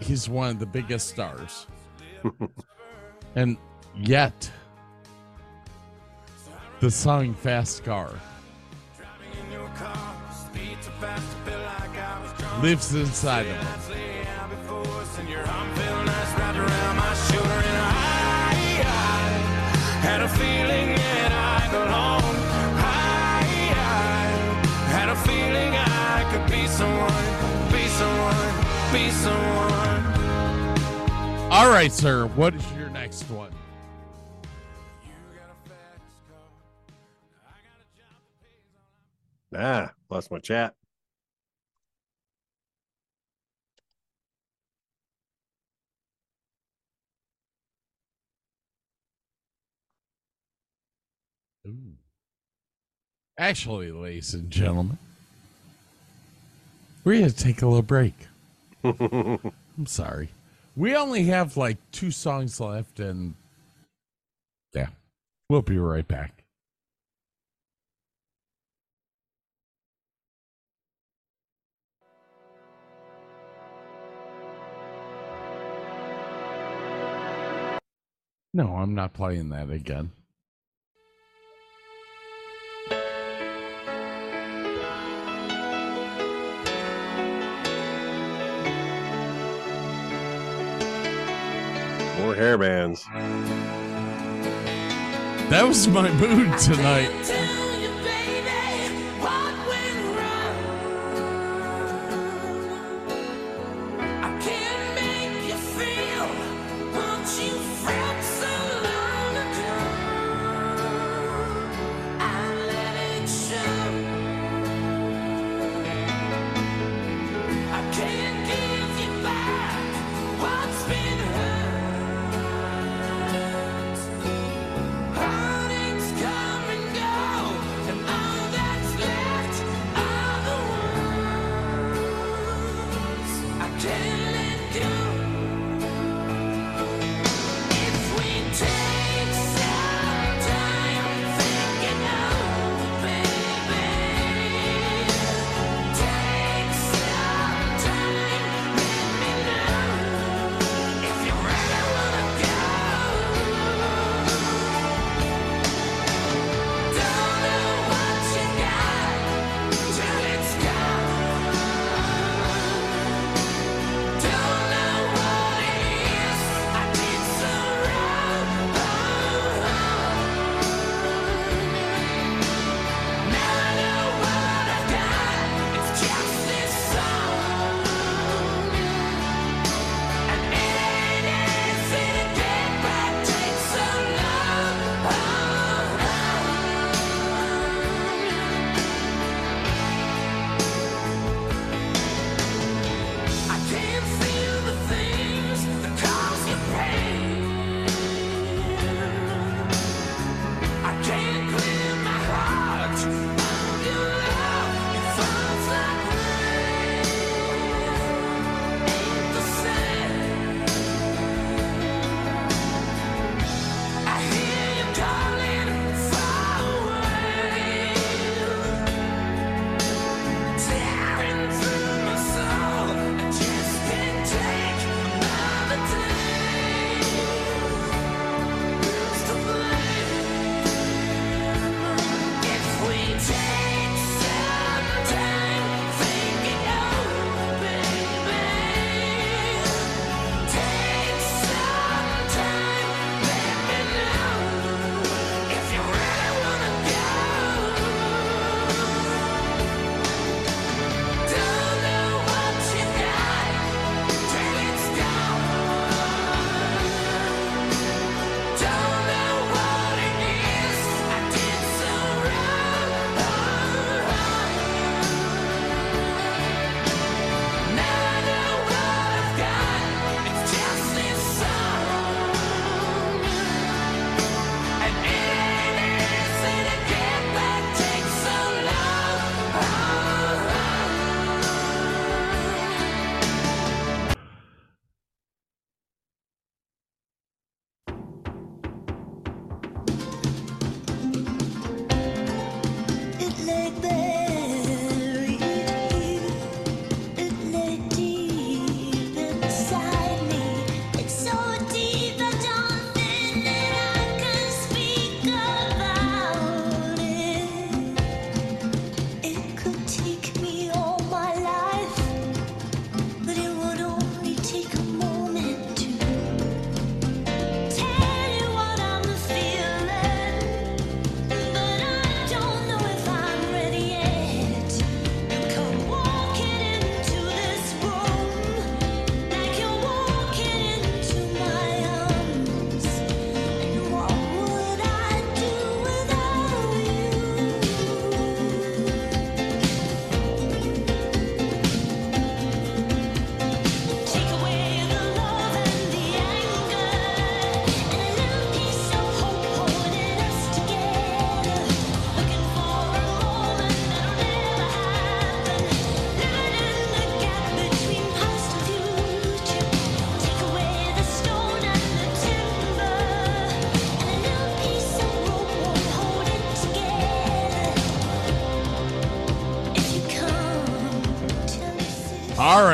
he's one of the biggest stars. [LAUGHS] and yet, the song Fast Car in your car, speed so fast I felt like I was drunk. lives inside of him. Had a feeling that I belonged. I, I had a feeling I could be someone, be someone, be someone. All right, sir. What is your next one? Ah, lost my chat. Actually, ladies and gentlemen, we're going to take a little break. [LAUGHS] I'm sorry. We only have like two songs left, and yeah, we'll be right back. No, I'm not playing that again. More hair bands. That was my mood tonight.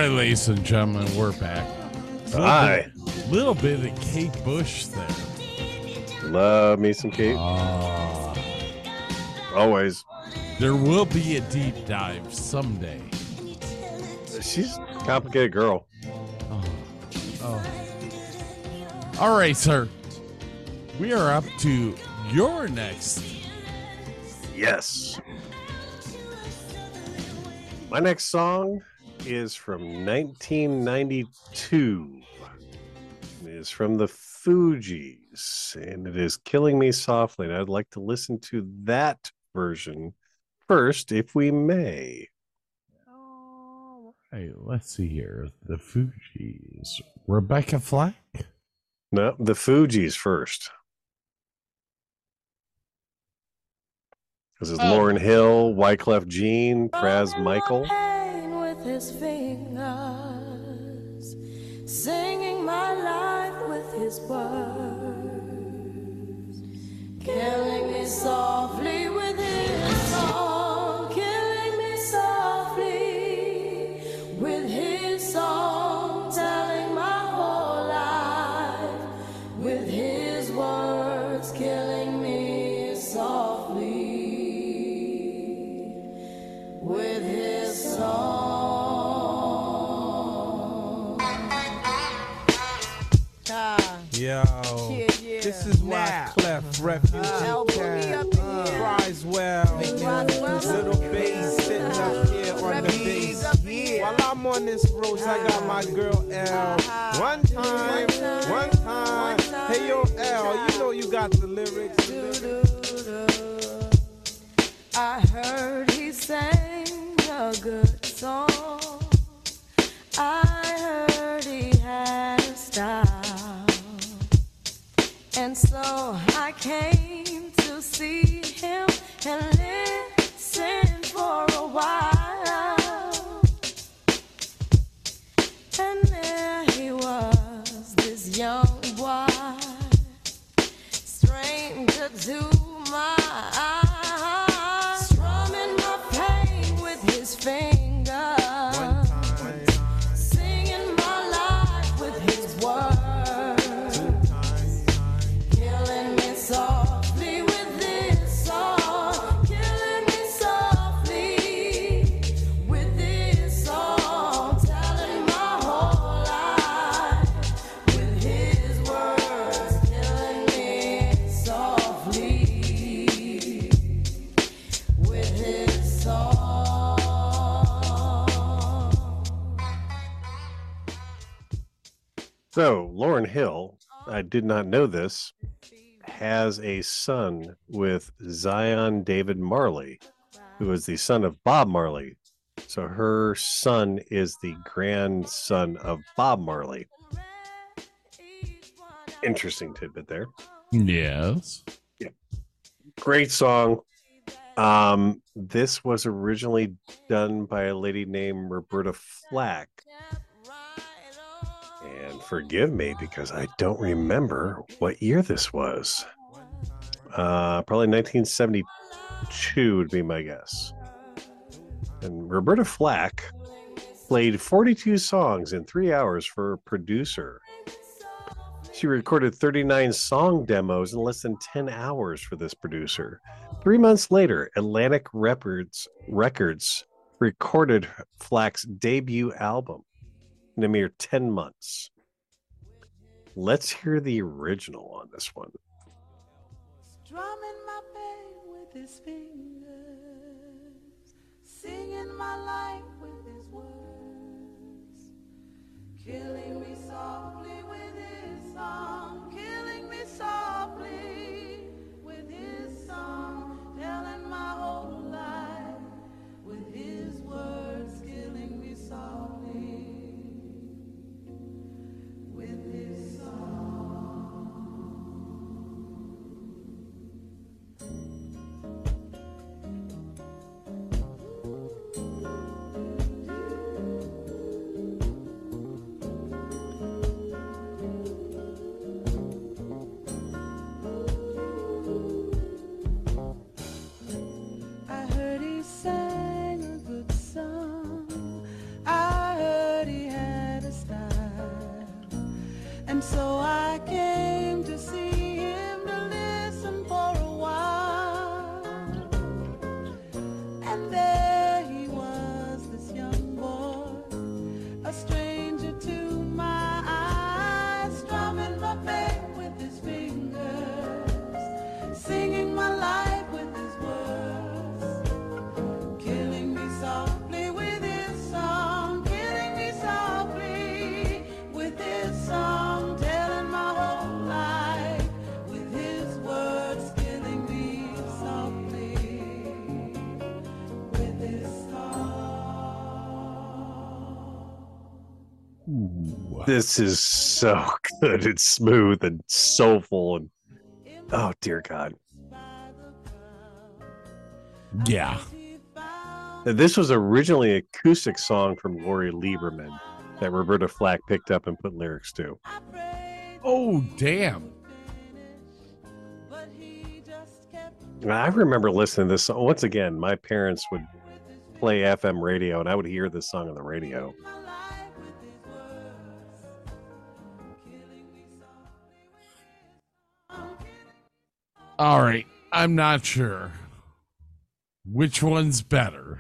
Right, ladies and gentlemen, we're back. Little Hi. bit- Little bit of Kate Bush there. Love me some Kate. Ah, Always. there will be a deep dive someday. She's a complicated girl. Oh. All right, sir. We are up to your next. Yes. My next song is from 1992. It is from the Fugees, and it is Killing Me Softly. And I'd like to listen to that version first, if we may. Oh. Hey, let's see here. The Fugees. Rebecca Flack. No, the Fugees first. This is oh. Lauryn Hill, Wyclef Jean, oh, Pras Michael. pain with his fingers, singing my life with his words, killing me softly Yo, yeah, yeah. this is why Now. Clef Refugee Now, uh, put me Cat up in cries well. Little bass sitting up uh-huh. here on the bass. While I'm on this road, I got my uh-huh. girl L. Uh-huh. One time, one time. Hey yo, L, you know you got the lyrics. I heard he sang a good song. I heard he had a style. And so I came to see him and listen for a while. And there he was, this young boy, stranger to my eyes, strumming my pain with his fingers, So, Lauryn Hill, I did not know this, has a son with Zion David Marley, who is the son of Bob Marley. So, her son is the grandson of Bob Marley. Interesting tidbit there. Yes. Yeah. Great song. Um, this was originally done by a lady named Roberta Flack. And forgive me because I don't remember what year this was. Uh, probably 1972 would be my guess. And Roberta Flack played 42 songs in three hours for a producer. She recorded 39 song demos in less than 10 hours for this producer. Three months later, Atlantic Records, Records recorded Flack's debut album in a mere 10 months. Let's hear the original on this one. Drumming my pain with his fingers, singing my life with his words, killing me softly with his song, This is so [LAUGHS] good. It's smooth and soulful and oh dear God. Yeah. This was originally an acoustic song from Lori Lieberman that Roberta Flack picked up and put lyrics to. Oh, damn. I remember listening to this song. Once again, my parents would play FM radio and I would hear this song on the radio. All right. I'm not sure which one's better.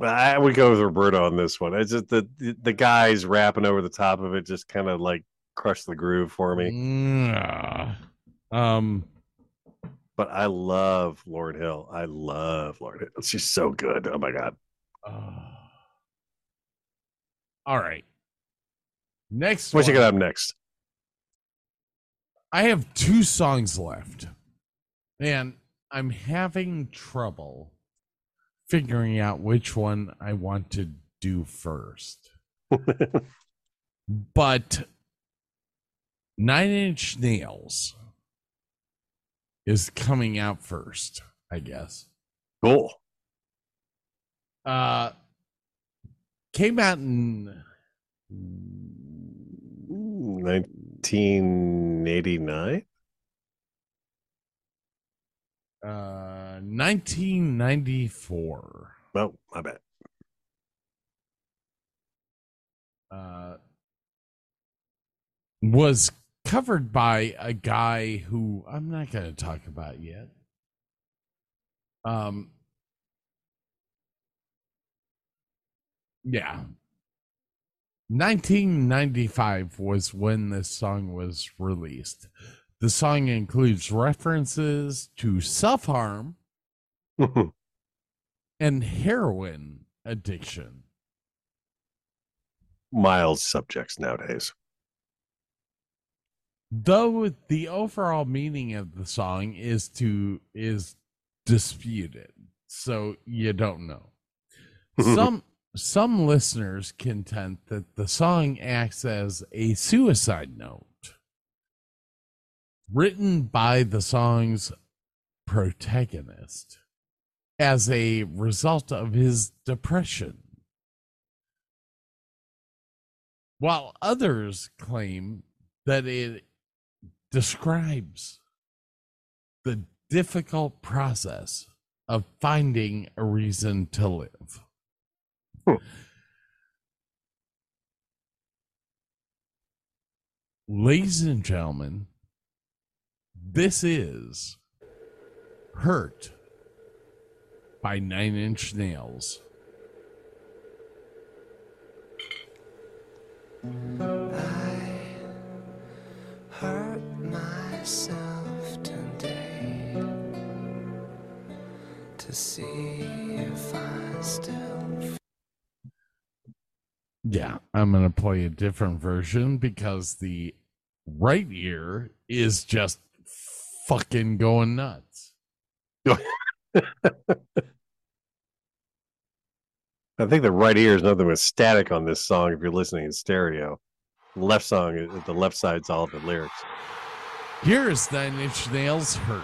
I would go with Roberto on this one. It's just the the guys rapping over the top of it just kind of like crushed the groove for me. Mm, um, but I love Lauryn Hill. I love Lauryn Hill. She's so good. Oh my god. All right. Next What you got up next? I have two songs left. And I'm having trouble figuring out which one I want to do first. [LAUGHS] but Nine Inch Nails is coming out first, I guess. Cool. Uh came out in 1989. Uh 1994. Oh, my bad. uh, was covered by a guy who I'm not going to talk about yet. Um, yeah. 1995 was when this song was released. The song includes references to self harm [LAUGHS] and heroin addiction. Mild subjects nowadays. though the overall meaning of the song is to is disputed so you don't know [LAUGHS] some some listeners contend that the song acts as a suicide note written by the song's protagonist as a result of his depression while others claim that it describes the difficult process of finding a reason to live. Hmm. Ladies and gentlemen, this is Hurt by Nine Inch Nails. hurt myself today to see if I still Yeah, I'm going to play a different version because the right ear is just fucking going nuts. I think the right ear is nothing but static on this song if you're listening in stereo. The left song, the left side's all the lyrics. Here is Nine Inch Nails Hurt.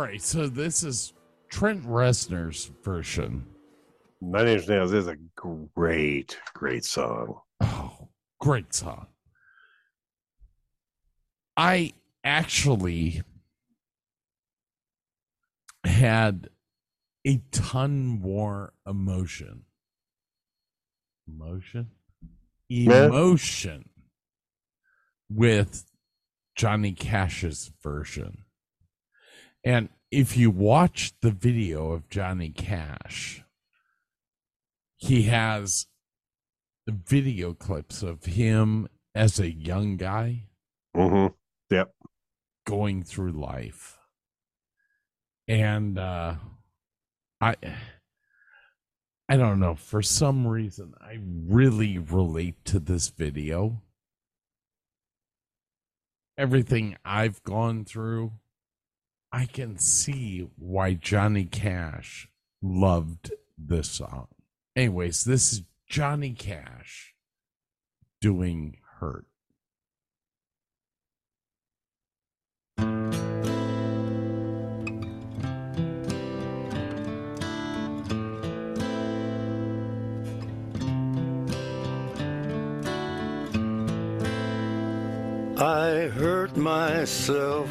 Right, so this is Trent Reznor's version. Nine Inch Nails is a great, great song. Oh, great song. I actually had a ton more emotion. Emotion? Yeah. Emotion with Johnny Cash's version. And if you watch the video of Johnny Cash, he has video clips of him as a young guy Mm-hmm. Yep. going through life. And uh I I don't know, for some reason I really relate to this video. Everything I've gone through, I can see why Johnny Cash loved this song. Anyways, this is Johnny Cash doing Hurt. I hurt myself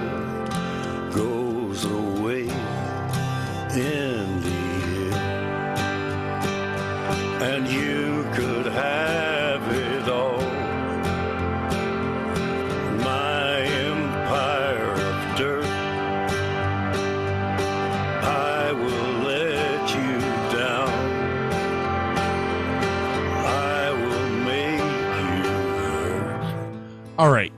All right.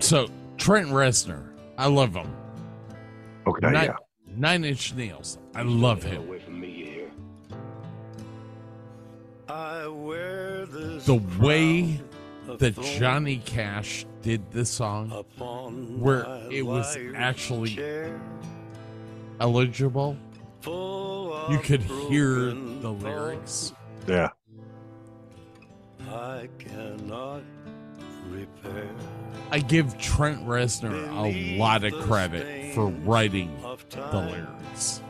So Trent Reznor, I love him. Okay, Nine, yeah. Nine Inch Nails, I love him. I wear this The way that Johnny Cash did this song, upon where it was actually chair, eligible, you could hear the lyrics. Yeah. I cannot repair. I give Trent Reznor a lot of credit for writing the lyrics.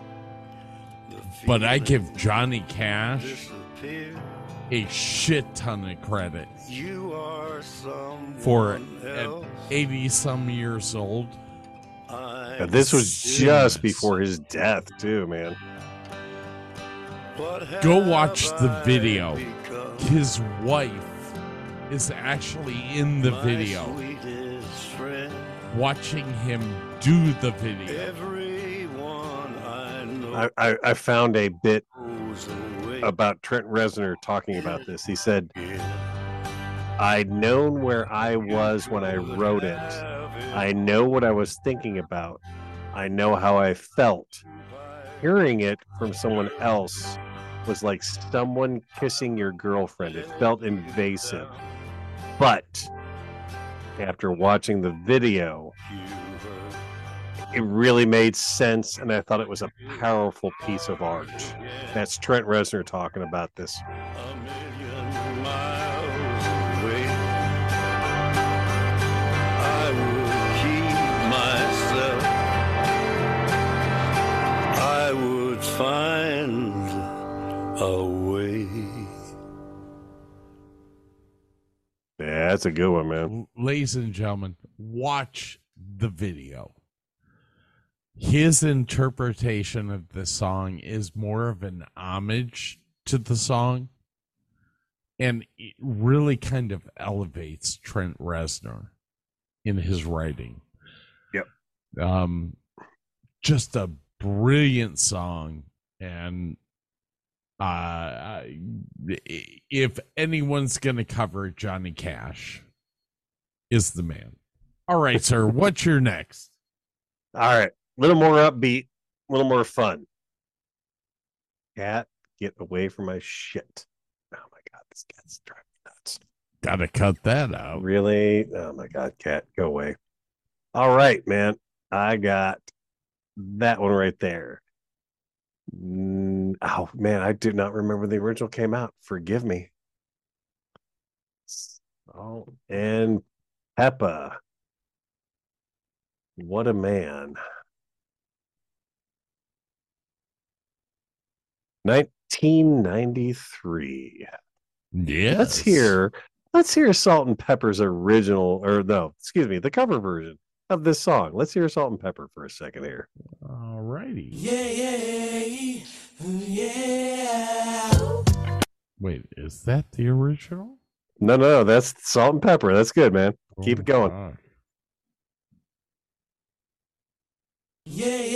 But I give Johnny Cash a shit ton of credit You are for at 80 some years old. Yeah, this was just before his death, too, man. Go watch the video. His wife is actually in the video, watching him do the video. everyone I know I, I, I found a bit about Trent Reznor talking about this. He said, I'd known where I was when I wrote it. I know what I was thinking about. I know how I felt. Hearing it from someone else was like someone kissing your girlfriend. It felt invasive. But after watching the video, it really made sense, and I thought it was a powerful piece of art. That's Trent Reznor talking about this. Find a way. Yeah, that's a good one, man. Ladies and gentlemen, watch the video. His interpretation of the song is more of an homage to the song and it really kind of elevates Trent Reznor in his writing. Yep. Um just a brilliant song and uh if anyone's going to cover Johnny Cash is the man. All right, sir, [LAUGHS] what's your next? All right. A little more upbeat, a little more fun. Cat, get away from my shit. Oh my god, this cat's driving me nuts. Got to cut that out. Really? Oh my god, cat, go away. All right, man. I got that one right there. Mm, Oh man, I do not remember the original came out. Forgive me. Oh, and Peppa. What a man. 1993. Yeah. Let's hear let's hear Salt and Pepper's original or no, excuse me, the cover version of this song. Let's hear Salt and Pepper for a second here. All righty. Yeah, yeah, yeah. Wait, is that the original? No, no, no, that's Salt and Pepper. That's good, man. Keep it oh going. Fuck. Yeah, yeah,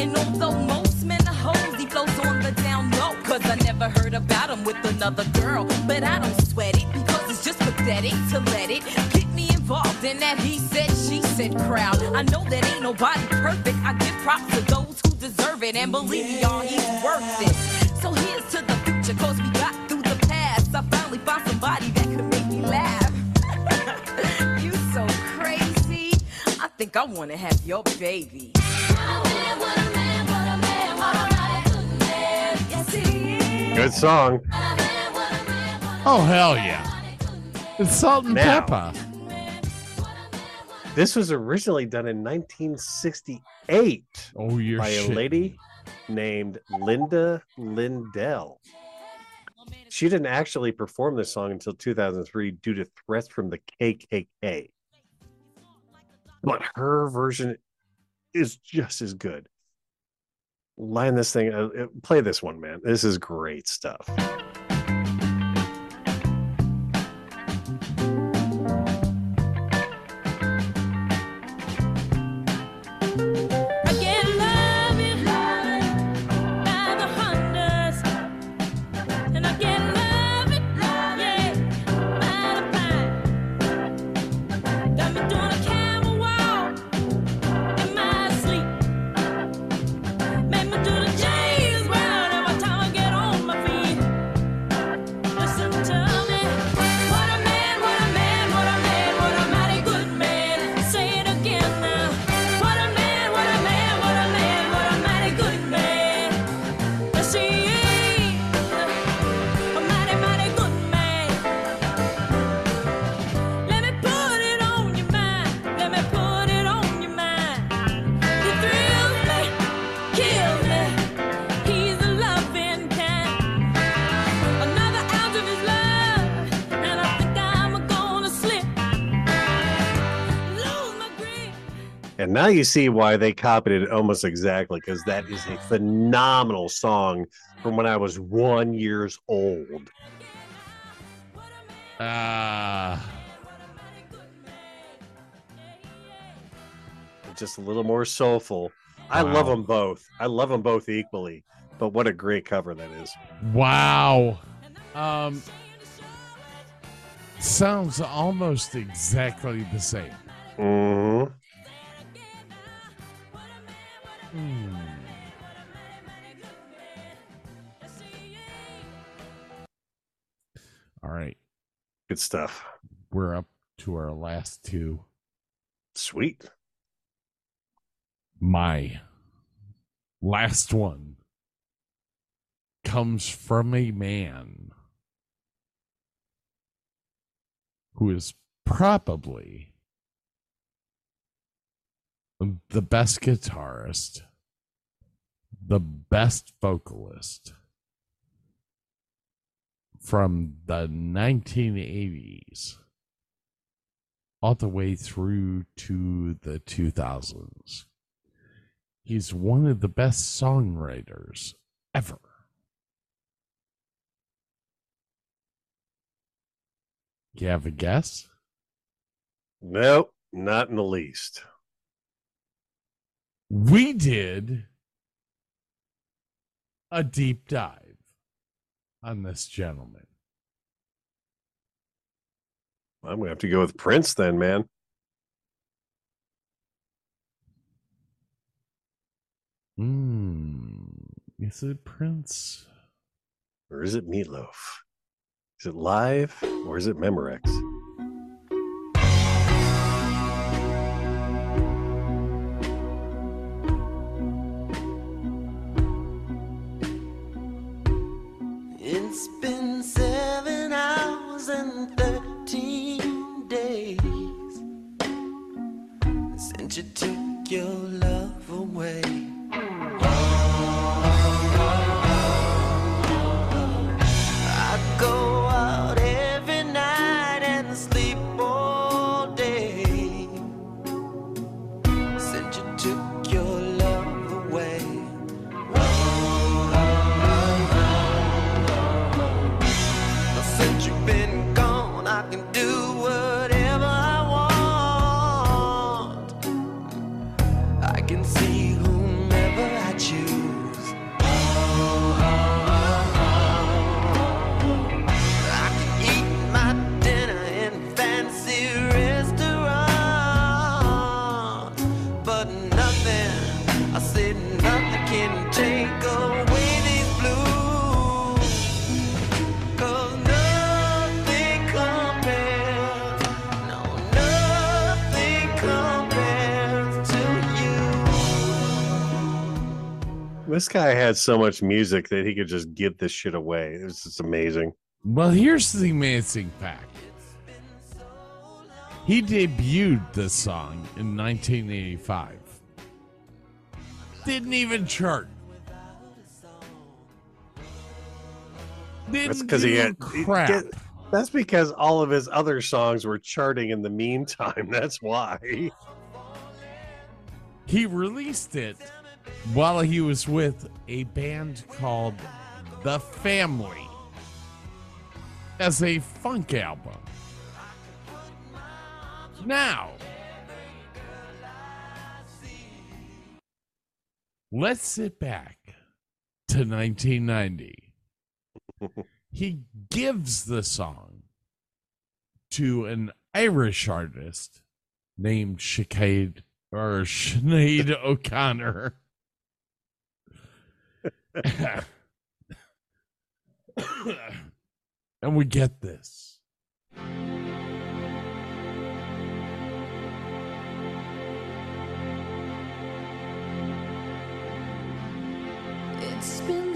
And although most men are hoes, he flows on the down low. Cause I never heard about him with another girl. But I don't sweat it because it's just pathetic to let it get me involved in that he said, she said crowd. I know that ain't nobody perfect. I give props to those who deserve it. And believe me, y'all, he's worth it. So here's to the future, cause we got through the past. I finally found somebody that could make me laugh. [LAUGHS] you so crazy. I think I wanna have your baby. Good song. Oh hell yeah! It's salt and Now. pepper. This was originally done in 1968 Oh, you're by a lady named Linda Lindell. She didn't actually perform this song until 2003 due to threats from the KKK. But her version is just as good. Line this thing, uh, play this one, man. This is great stuff. Now you see why they copied it almost exactly because that is a phenomenal song from when I was one years old. Ah, Just a little more soulful. I love them both. I love them both equally. But what a great cover that is. wow. Um, sounds almost exactly the same. hmm Hmm. All right, Good stuff. we're up to our last two. Sweet. My last one comes from a man who is probably the best guitarist, the best vocalist from the 1980s all the way through to the 2000s. He's one of the best songwriters ever. You have a guess? Nope, not in the least. We did a deep dive on this gentleman. I'm gonna have to go with Prince then, man. Hmm. Is it Prince? Or is it Meatloaf? Is it live or is it Memorex? This guy had so much music that he could just give this shit away. It was just amazing. Well, here's the amazing fact. He debuted this song in 1985. Didn't even chart. Didn't That's because he had he- crap. get- That's because all of his other songs were charting in the meantime. [LAUGHS] That's why. He released it while he was with a band called The Family as a funk album. Now, let's sit back to 1990. [LAUGHS] he gives the song to an Irish artist named Sinead or Sinead O'Connor. [LAUGHS] and we get this. It's been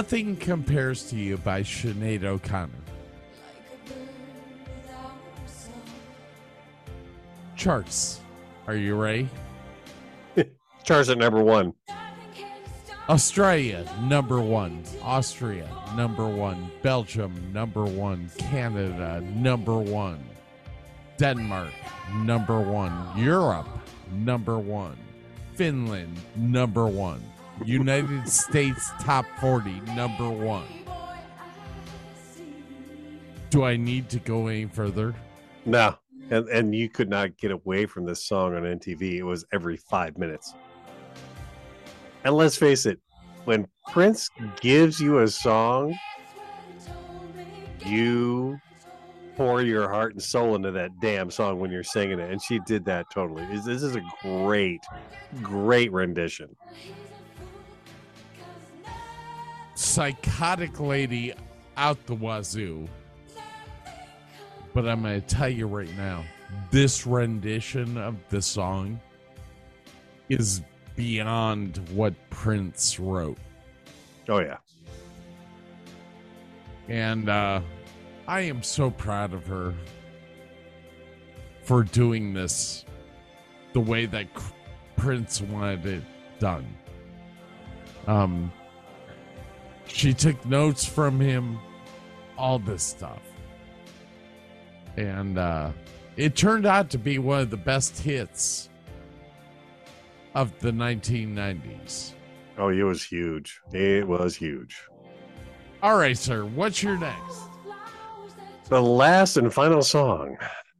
Nothing compares to you by Sinead O'Connor. Charts. Are you ready? [LAUGHS] Charts at number one. Australia, number one. Austria, number one. Belgium, number one. Canada, number one. Denmark, number one. Europe, number one. Finland, number one. United States top 40, number one. Do I need to go any further? No. And and you could not get away from this song on MTV. It was every five minutes. And let's face it, when Prince gives you a song, you pour your heart and soul into that damn song when you're singing it. And she did that totally. This is a great, great rendition. Psychotic lady out the wazoo. But I'm going to tell you right now, this rendition of the song is beyond what Prince wrote. Oh yeah. And uh, I am so proud of her for doing this the way that Prince wanted it done. Um, she took notes from him, all this stuff. And uh, it turned out to be one of the best hits of the 1990s. Oh, it was huge. It was huge. All right, sir, what's your next? The last and final song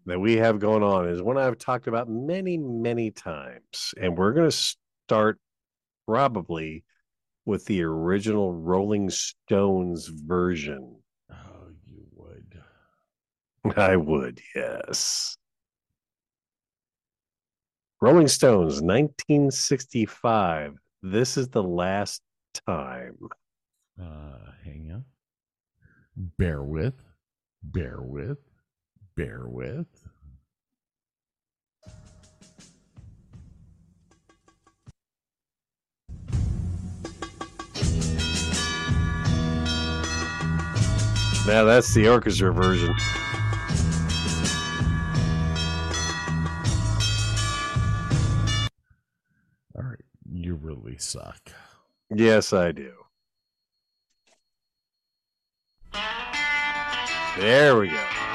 that we have going on is one I've talked about many, many times. And we're going to start probably with the original Rolling Stones version. Oh, you would. [LAUGHS] I would, yes. Rolling Stones, 1965. This is the last time. Uh, hang on. Bear with, bear with, bear with. Now that's the orchestra version. All right, you really suck. Yes, I do. There we go.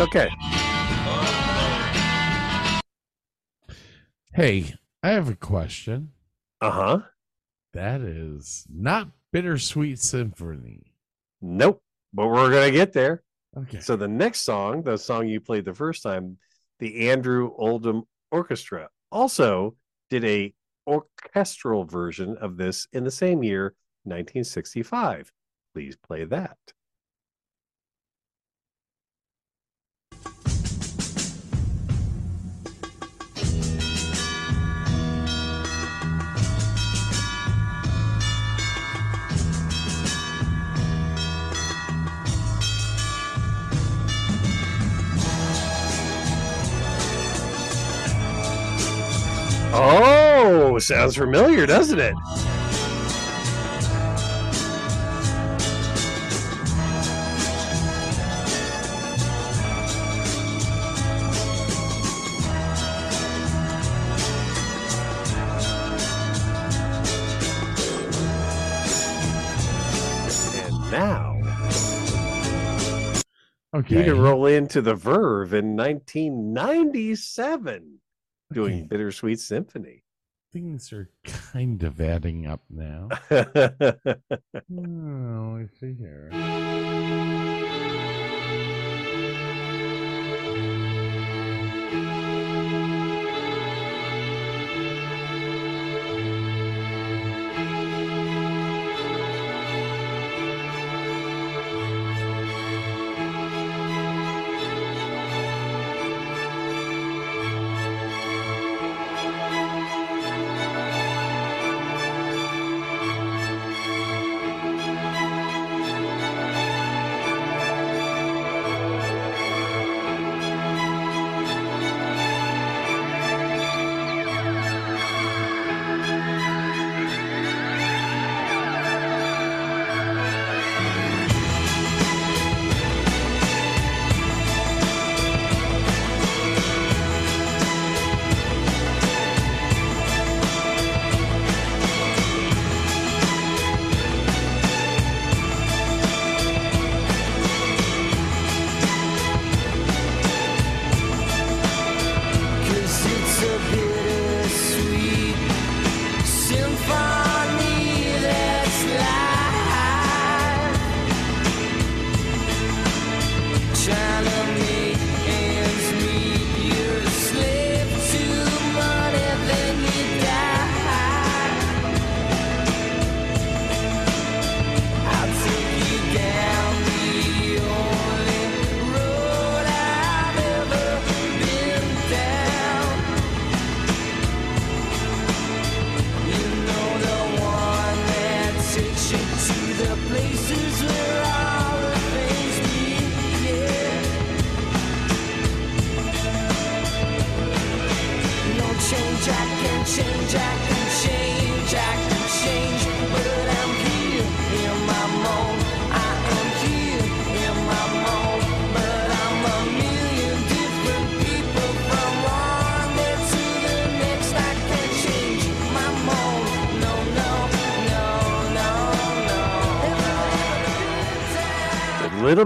Okay. Hey, I have a question. Uh huh. That is not Bittersweet Symphony. Nope. But we're gonna get there. Okay. So the next song, the song you played the first time, the Andrew Oldham Orchestra, also did a orchestral version of this in the same year, 1965. Please play that. Oh, sounds familiar, doesn't it? And now Okay. you can roll into the Verve in 1997 doing Okay. Bittersweet Symphony. Things are kind of adding up now. [LAUGHS] Oh, I see here.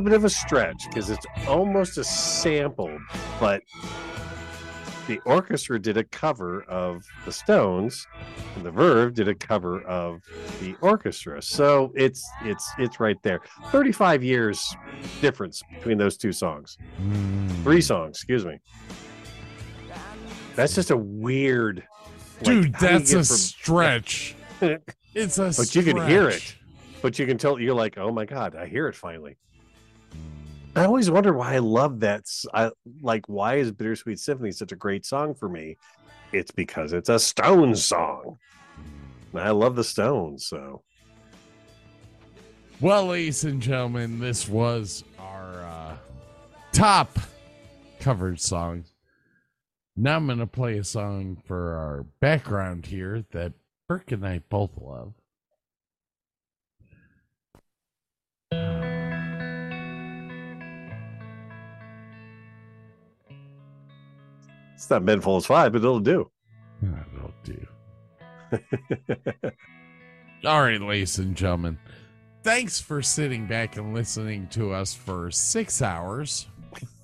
Bit of a stretch because it's almost a sample, but the orchestra did a cover of the Stones, and the Verve did a cover of the orchestra. So it's it's it's right there. Thirty-five years difference between those two songs, mm. three songs. Excuse me. That's just a weird. Dude, you that's a from- stretch. [LAUGHS] It's a but you can hear it. But you can tell you're like, oh my god, I hear it finally. I always wonder why I love that. I like why is Bittersweet Symphony such a great song for me? It's because it's a Stones song. And I love the Stones, so Well, ladies and gentlemen, this was our uh, top covered songs. Now I'm going to play a song for our background here that Burke and I both love. It's not Ben Folds Five, but it'll do. It'll do. [LAUGHS] All right, ladies and gentlemen, thanks for sitting back and listening to us for six hours.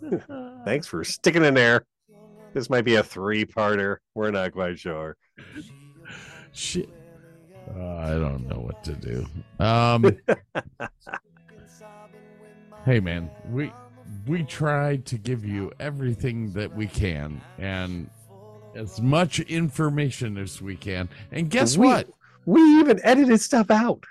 [LAUGHS] Thanks for sticking in there. This might be a three-parter. We're not quite sure. Shit. Uh, I don't know what to do. Um, [LAUGHS] hey, man, we we try to give you everything that we can and as much information as we can. And guess We- what? We even edited stuff out.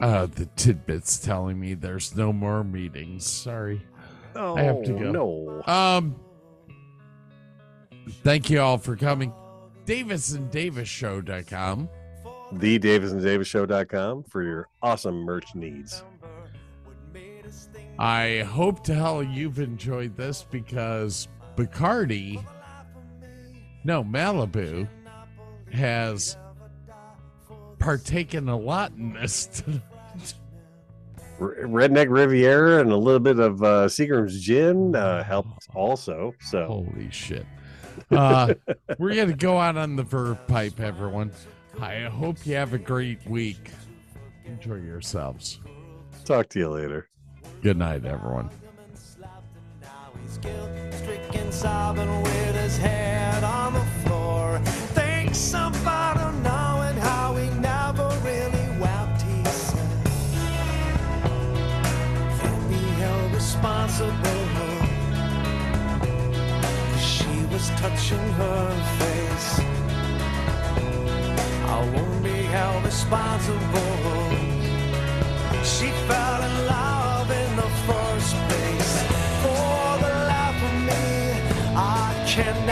Uh, the tidbits telling me there's no more meetings. Sorry. I have to Oh, go. no. Um, thank you all for coming. Davis and Davis Show.com. The Davis and Davis Show.com for your awesome merch needs. I hope to hell you've enjoyed this because Bacardi, no, Malibu, has partaken a lot in this. R- Redneck Riviera and a little bit of uh, Seagram's gin uh, helped also. So holy shit. Uh, [LAUGHS] we're going to go out on the verb pipe, everyone. I hope you have a great week. Enjoy yourselves. Talk to you later. Good night, everyone. stricken sobbing with his head on the floor. Thinks about knowing how he never really wept, he said. Can't be held responsible. She was touching her face. I won't be held responsible. She fell in love in the first place. For the life of me, I cannot